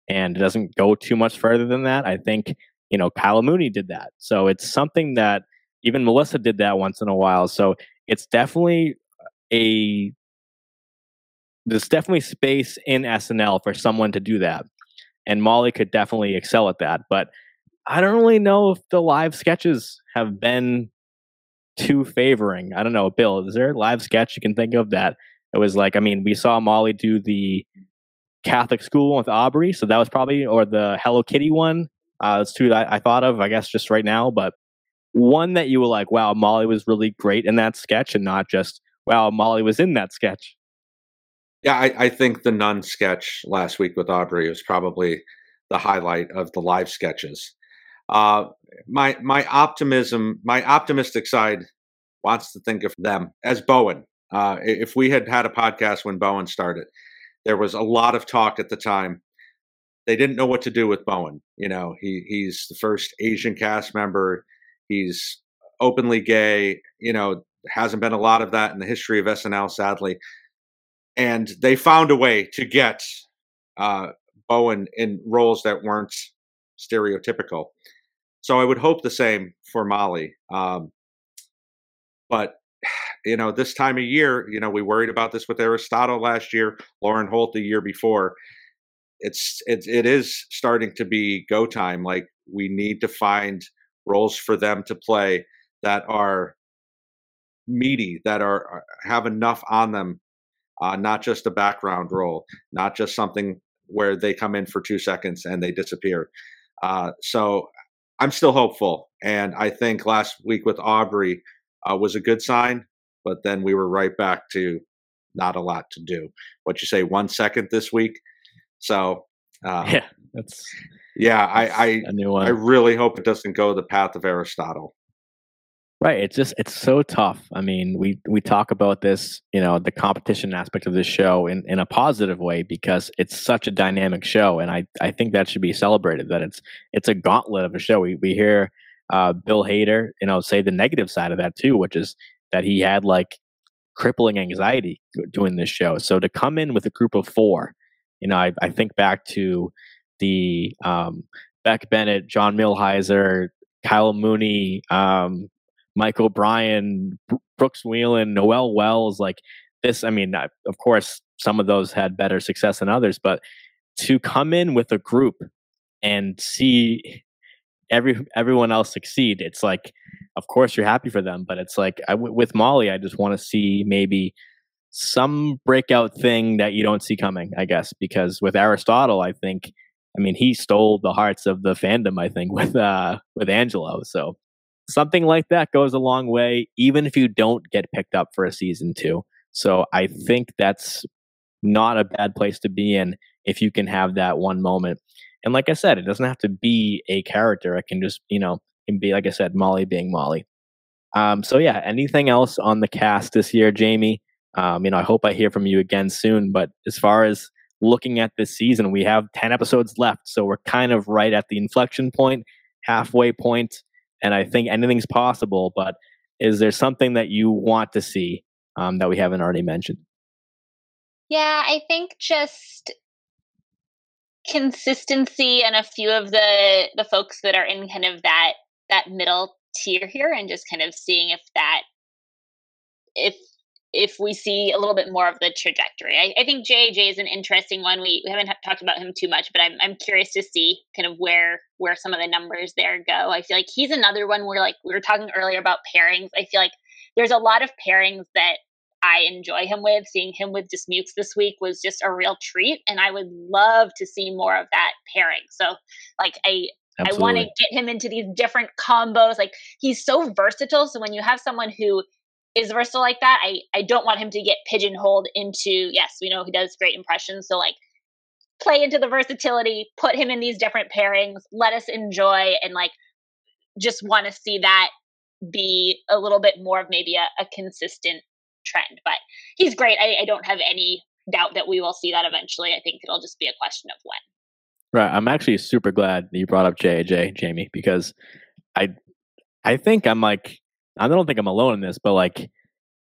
and it doesn't go too much further than that. I think you know Kyle Mooney did that, so it's something that even Melissa did that once in a while. So it's definitely a there's definitely space in SNL for someone to do that. And Molly could definitely excel at that. But I don't really know if the live sketches have been too favoring. I don't know, Bill, is there a live sketch you can think of that it was like, I mean, we saw Molly do the Catholic school with Aubrey, so that was probably, or the Hello Kitty one. Uh, that's two that I thought of, I guess, just right now. But one that you were like, wow, Molly was really great in that sketch, and not just, wow, Molly was in that sketch. Yeah, I, I think the nun sketch last week with Aubrey was probably the highlight of the live sketches. Uh, my my optimism, my optimistic side wants to think of them as Bowen. Uh, if we had had a podcast when Bowen started, there was a lot of talk at the time. They didn't know what to do with Bowen. You know, he he's the first Asian cast member. He's openly gay. You know, hasn't been a lot of that in the history of SNL, sadly and they found a way to get uh, Bowen in roles that weren't stereotypical. So I would hope the same for Molly. Um, but you know, this time of year, you know, we worried about this with Aristotle last year, Lauren Holt the year before. It's it it is starting to be go time. Like we need to find roles for them to play that are meaty, that are have enough on them uh, not just a background role, not just something where they come in for two seconds and they disappear. Uh, so I'm still hopeful. And I think last week with Aubrey uh, was a good sign, but then we were right back to not a lot to do. What you say, one second this week? So, uh, yeah, that's yeah. I I, new one. I really hope it doesn't go the path of Aristotle. Right. It's just it's so tough. I mean, we we talk about this, you know, the competition aspect of this show in, in a positive way because it's such a dynamic show, and I, I think that should be celebrated. That it's it's a gauntlet of a show. We we hear uh, Bill Hader, you know, say the negative side of that too, which is that he had like crippling anxiety doing this show. So to come in with a group of four, you know, I, I think back to the um, Beck Bennett, John Milhiser, Kyle Mooney, um, Mike O'Brien, Brooks Wheelan, Noel Wells, like this. I mean, of course, some of those had better success than others, but to come in with a group and see every everyone else succeed, it's like, of course, you're happy for them, but it's like I, with Molly, I just want to see maybe some breakout thing that you don't see coming. I guess because with Aristotle, I think. I mean, he stole the hearts of the fandom. I think with uh, with Angelo. So something like that goes a long way, even if you don't get picked up for a season two. So I think that's not a bad place to be in if you can have that one moment. And like I said, it doesn't have to be a character. It can just, you know, can be, like I said, Molly being Molly. Um, so yeah, anything else on the cast this year, Jamie? Um, you know, I hope I hear from you again soon. But as far as looking at this season, we have 10 episodes left. So we're kind of right at the inflection point, halfway point and I think anything's possible. But is there something that you want to see um, that we haven't already mentioned? Yeah, I think just consistency and a few of the the folks that are in kind of that that middle tier here, and just kind of seeing if that if if we see a little bit more of the trajectory. I, I think JJ is an interesting one. We, we haven't talked about him too much, but I'm I'm curious to see kind of where where some of the numbers there go. I feel like he's another one where like we were talking earlier about pairings. I feel like there's a lot of pairings that I enjoy him with. Seeing him with Dismukes this week was just a real treat, and I would love to see more of that pairing. So, like, I I want to get him into these different combos. Like, he's so versatile. So when you have someone who is versatile like that, I I don't want him to get pigeonholed into. Yes, we know he does great impressions. So like, play into the versatility, put him in these different pairings, let us enjoy, and like, just want to see that be a little bit more of maybe a, a consistent trend. But he's great. I, I don't have any doubt that we will see that eventually. I think it'll just be a question of when. Right. I'm actually super glad that you brought up JJ, Jamie, because I I think I'm like I don't think I'm alone in this, but like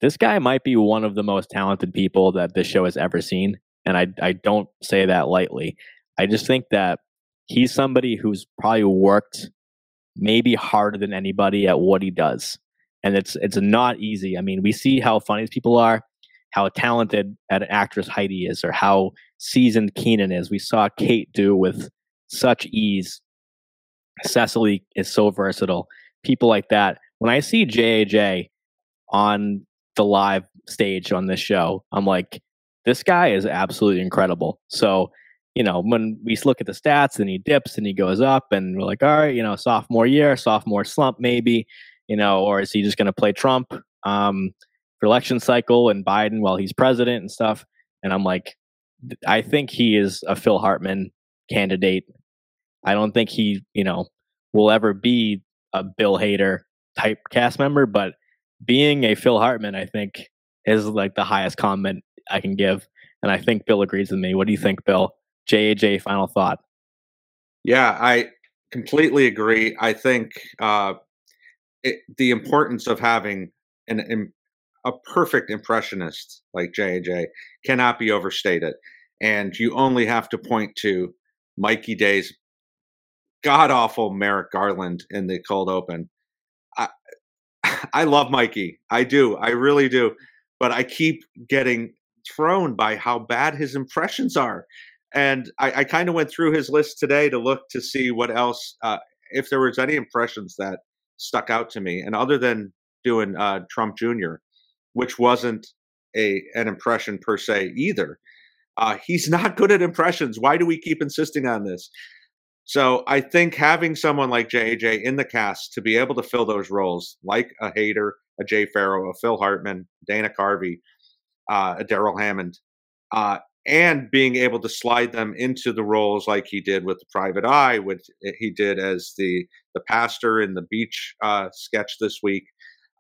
this guy might be one of the most talented people that this show has ever seen. And I I don't say that lightly. I just think that he's somebody who's probably worked maybe harder than anybody at what he does. And it's it's not easy. I mean, we see how funny these people are, how talented an actress Heidi is, or how seasoned Kenan is. We saw Kate do with such ease. Cecily is so versatile. People like that. When I see JAJ on the live stage on this show, I'm like, this guy is absolutely incredible. So you know, when we look at the stats and he dips and he goes up and we're like, all right, you know, sophomore year, sophomore slump maybe, you know, or is he just going to play Trump um, for election cycle and Biden while he's president and stuff? And I'm like, I think he is a Phil Hartman candidate. I don't think he, you know, will ever be a Bill Hader type cast member, but being a Phil Hartman, I think, is like the highest comment I can give. And I think Bill agrees with me. What do you think, Bill? JAJ, final thought. Yeah, I completely agree. I think uh, it, the importance of having an, an, a perfect impressionist like JAJ cannot be overstated. And you only have to point to Mikey Day's god awful Merrick Garland in the cold open. I, love Mikey. I do. I really do. But I keep getting thrown by how bad his impressions are. And I, I kind of went through his list today to look to see what else, uh, if there was any impressions that stuck out to me. And other than doing uh, Trump Jr., which wasn't a an impression per se either, uh, he's not good at impressions. Why do we keep insisting on this? So I think having someone like JJ in the cast to be able to fill those roles, like a Hader, a Jay Pharoah, a Phil Hartman, Dana Carvey, uh, a Darrell Hammond, uh, and being able to slide them into the roles like he did with the private eye which he did as the the pastor in the beach uh, sketch this week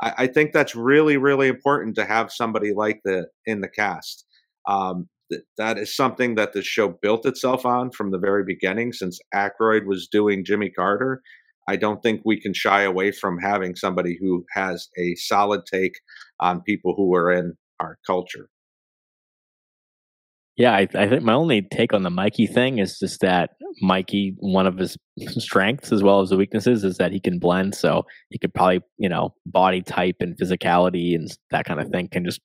I, I, think that's really really important to have somebody like the in the cast. Um, th- that is something that the show built itself on from the very beginning since Aykroyd was doing jimmy carter i don't think we can shy away from having somebody who has a solid take on people who are in our culture yeah, I, I, think my only take on the Mikey thing is just that Mikey, one of his strengths as well as the weaknesses, is that he can blend. So he could probably, you know, body type and physicality and that kind of thing can just,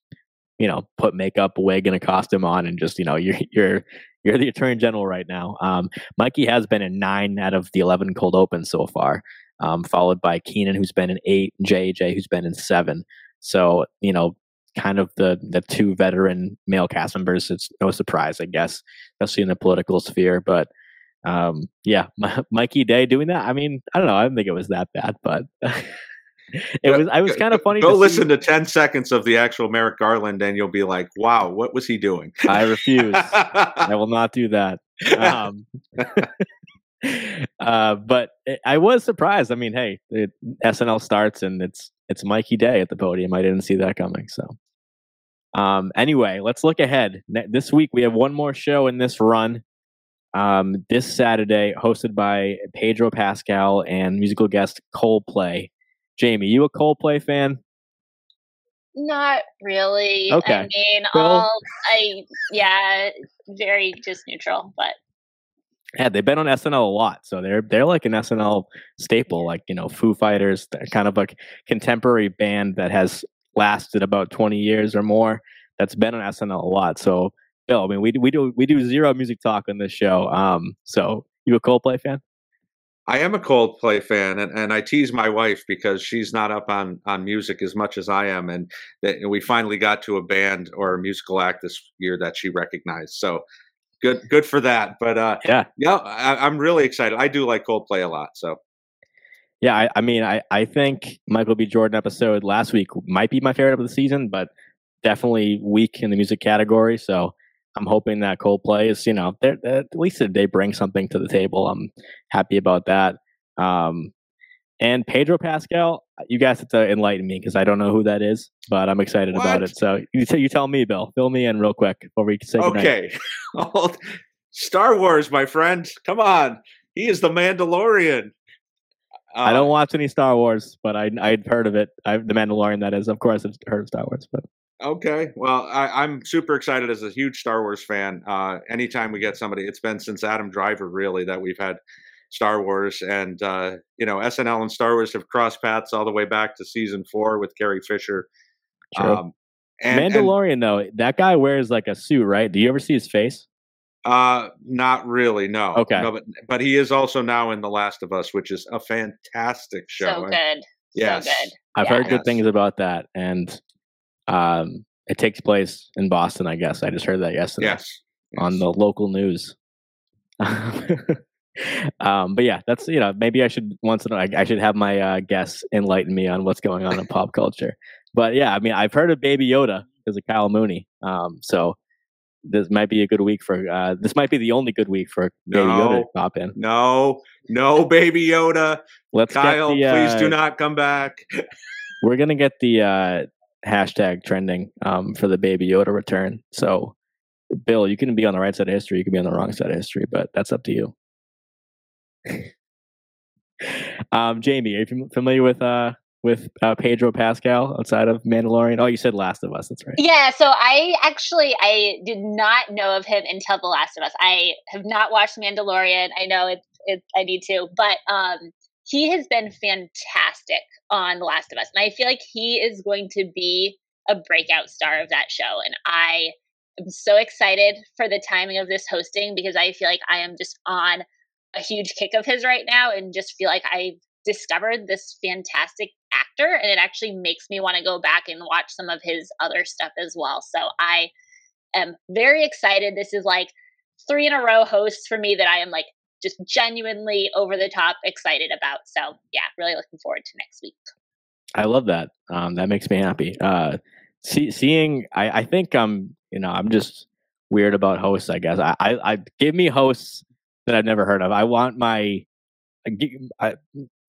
you know, put makeup, a wig, and a costume on, and just, you know, you're you're you're the attorney general right now. Um, Mikey has been in nine out of the eleven cold opens so far, um, followed by Kenan, who's been in eight, JJ, who's been in seven. So you know, kind of the the two veteran male cast members. It's no surprise, I guess, especially in the political sphere. But um, yeah, Mikey Day doing that. I mean, I don't know. I didn't think it was that bad, but it was. I was kind of funny. Go to listen see. to ten seconds of the actual Merrick Garland, and you'll be like, "Wow, what was he doing?" I refuse. I will not do that. Um, uh, but it, I was surprised. I mean, hey, it, SNL starts and it's it's Mikey Day at the podium. I didn't see that coming. So um, anyway, let's look ahead. This week we have one more show in this run. Um, this Saturday, hosted by Pedro Pascal and musical guest Coldplay. Jamie, you a Coldplay fan? Not really. Okay. I mean, all I yeah, very just neutral, but Yeah, they've been on SNL a lot, so they're they're like an SNL staple, like you know Foo Fighters, they're kind of like contemporary band that has lasted about twenty years or more. That's been on SNL a lot. So, Bill, I mean, we do we do we do zero music talk on this show. Um, so you a Coldplay fan? I am a Coldplay fan, and, and I tease my wife because she's not up on on music as much as I am, and that we finally got to a band or a musical act this year that she recognized. So good, good for that. But uh, Yeah. yeah, I, I'm really excited. I do like Coldplay a lot. So Yeah, I, I mean, I, I think Michael B. Jordan episode last week might be my favorite of the season, but definitely weak in the music category. So I'm hoping that Coldplay is, you know, they're, at least they bring something to the table. I'm happy about that. Um, and Pedro Pascal, you guys have to enlighten me because I don't know who that is, but I'm excited about it. So you, t- you tell me, Bill. Fill me in real quick before we say okay, Star Wars, my friend. Come on, he is the Mandalorian. I Uh, don't watch any Star Wars, but I I'd heard of it. I, the Mandalorian, that is. Of course, I've heard of Star Wars, but Okay. Well, I, I'm super excited as a huge Star Wars fan. Uh, anytime we get somebody, it's been since Adam Driver really that we've had Star Wars, and uh, you know SNL and Star Wars have crossed paths all the way back to season four with Carrie Fisher. True. Um, and, and, Mandalorian though, that guy wears like a suit, right? Do you ever see his face? uh, not really. No. Okay. No, but but he is also now in The Last of Us, which is a fantastic show. So good. Yes. So good. I've Yeah. heard good Yes. things about that, and um, it takes place in Boston. I guess I just heard that yesterday Yes. on yes. the local news. um, but yeah, that's you know maybe I should once in a, I, I should have my uh, guests enlighten me on what's going on in pop culture. But yeah, I mean I've heard of Baby Yoda because of Kyle Mooney. Um, so this might be a good week for uh, this might be the only good week for Baby Yoda to No. pop in. No, no, baby Yoda. Let's Kyle, the, please do uh, not come back. We're gonna get the uh, hashtag trending um, for the Baby Yoda return. So, Bill, you can be on the right side of history. You can be on the wrong side of history, but that's up to you. um, Jamie, are you familiar with uh, with uh, Pedro Pascal outside of Mandalorian? Oh, you said Last of Us. That's right. Yeah, so I actually I did not know of him until The Last of Us. I have not watched Mandalorian. I know it's it, I need to, but um he has been fantastic on The Last of Us. And I feel like he is going to be a breakout star of that show and I am so excited for the timing of this hosting because I feel like I am just on a huge kick of his right now and just feel like I discovered this fantastic actor and it actually makes me want to go back and watch some of his other stuff as well. So I am very excited. This is like three in a row hosts for me that I am like just genuinely over the top excited about. So yeah, really looking forward to next week. I love that. Um, that makes me happy. Uh, see, seeing, I, I think I'm, you know, I'm just weird about hosts. I guess I, I, I give me hosts that I've never heard of. I want my, I I,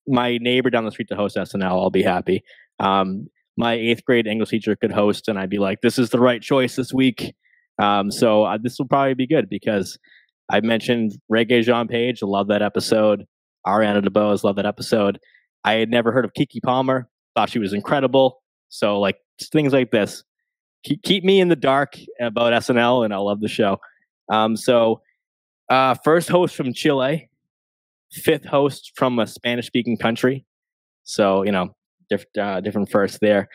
my neighbor down the street to host SNL. I'll be happy. Um, my eighth grade English teacher could host, and I'd be like, "This is the right choice this week." Um, so uh, this will probably be good because I mentioned Regé-Jean Page. Love that episode. Ariana DeBose. Love that episode. I had never heard of Keke Palmer. Thought she was incredible. So like things like this, keep, keep me in the dark about SNL, and I'll love the show. Um, so uh, first host from Chile, fifth host from a Spanish-speaking country. So you know, uh, different first there,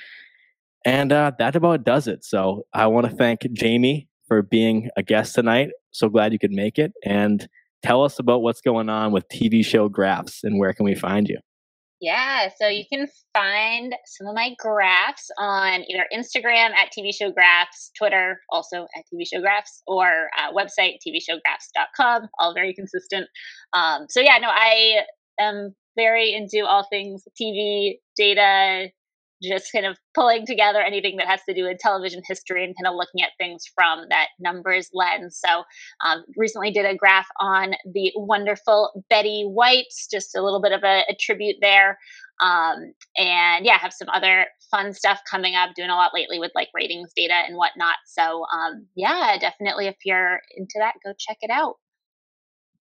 and uh, that about does it. So I want to thank Jamie for being a guest tonight. So glad you could make it, and tell us about what's going on with TV show graphs and where can we find you. Yeah, so you can find some of my graphs on either Instagram at TV Show Graphs, Twitter also at TV Show Graphs, or uh, website tvshowgraphs.com. All very consistent. Um, so yeah, no, I am very into all things TV, data, just kind of pulling together anything that has to do with television history and kind of looking at things from that numbers lens. So, um, recently did a graph on the wonderful Betty White, just a little bit of a, a tribute there. Um, and yeah, have some other fun stuff coming up, doing a lot lately with like ratings data and whatnot. So, um, yeah, definitely if you're into that, go check it out.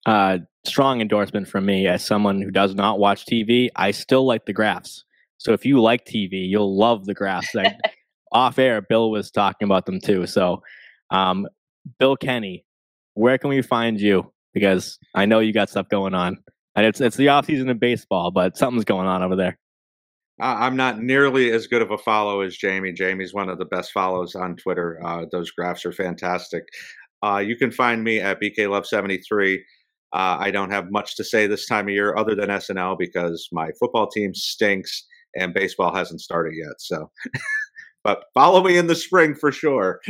uh, strong endorsement from me as someone who does not watch TV. I still like the graphs. So if you like TV, you'll love the graphs. I, off air, Bill was talking about them too. So, um, Bill Kenney, where can we find you? Because I know you got stuff going on, and it's it's the off season of baseball, but something's going on over there. I- I'm not nearly as good of a follow as Jamie. Jamie's one of the best follows on Twitter. Uh, those graphs are fantastic. Uh, you can find me at BKLove73. Uh, I don't have much to say this time of year other than SNL because my football team stinks and baseball hasn't started yet. So, but follow me in the spring for sure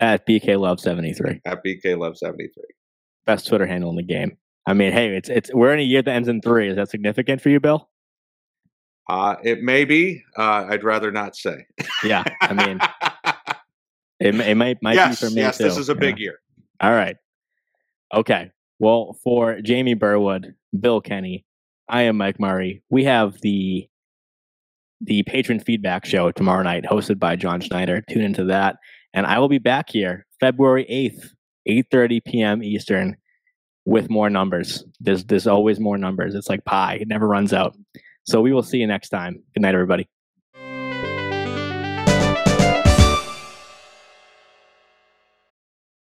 At BK Love seventy three, at BK Love seventy three. best Twitter handle in the game. I mean, hey, it's it's we're in a year that ends in three. Is that significant for you, Bill? Uh, it may be. Uh, I'd rather not say. Yeah, I mean, it, it might might yes, be for me yes, too. this is a yeah. big year. All right. Okay. Well, for Jamie Burwood, Bill Kenney, I am Mike Murray. We have the the Patreon feedback show tomorrow night, hosted by John Schneider. Tune into that, and I will be back here February eighth, eight thirty p.m. Eastern, with more numbers. There's there's always more numbers. It's like pi; it never runs out. So we will see you next time. Good night, everybody.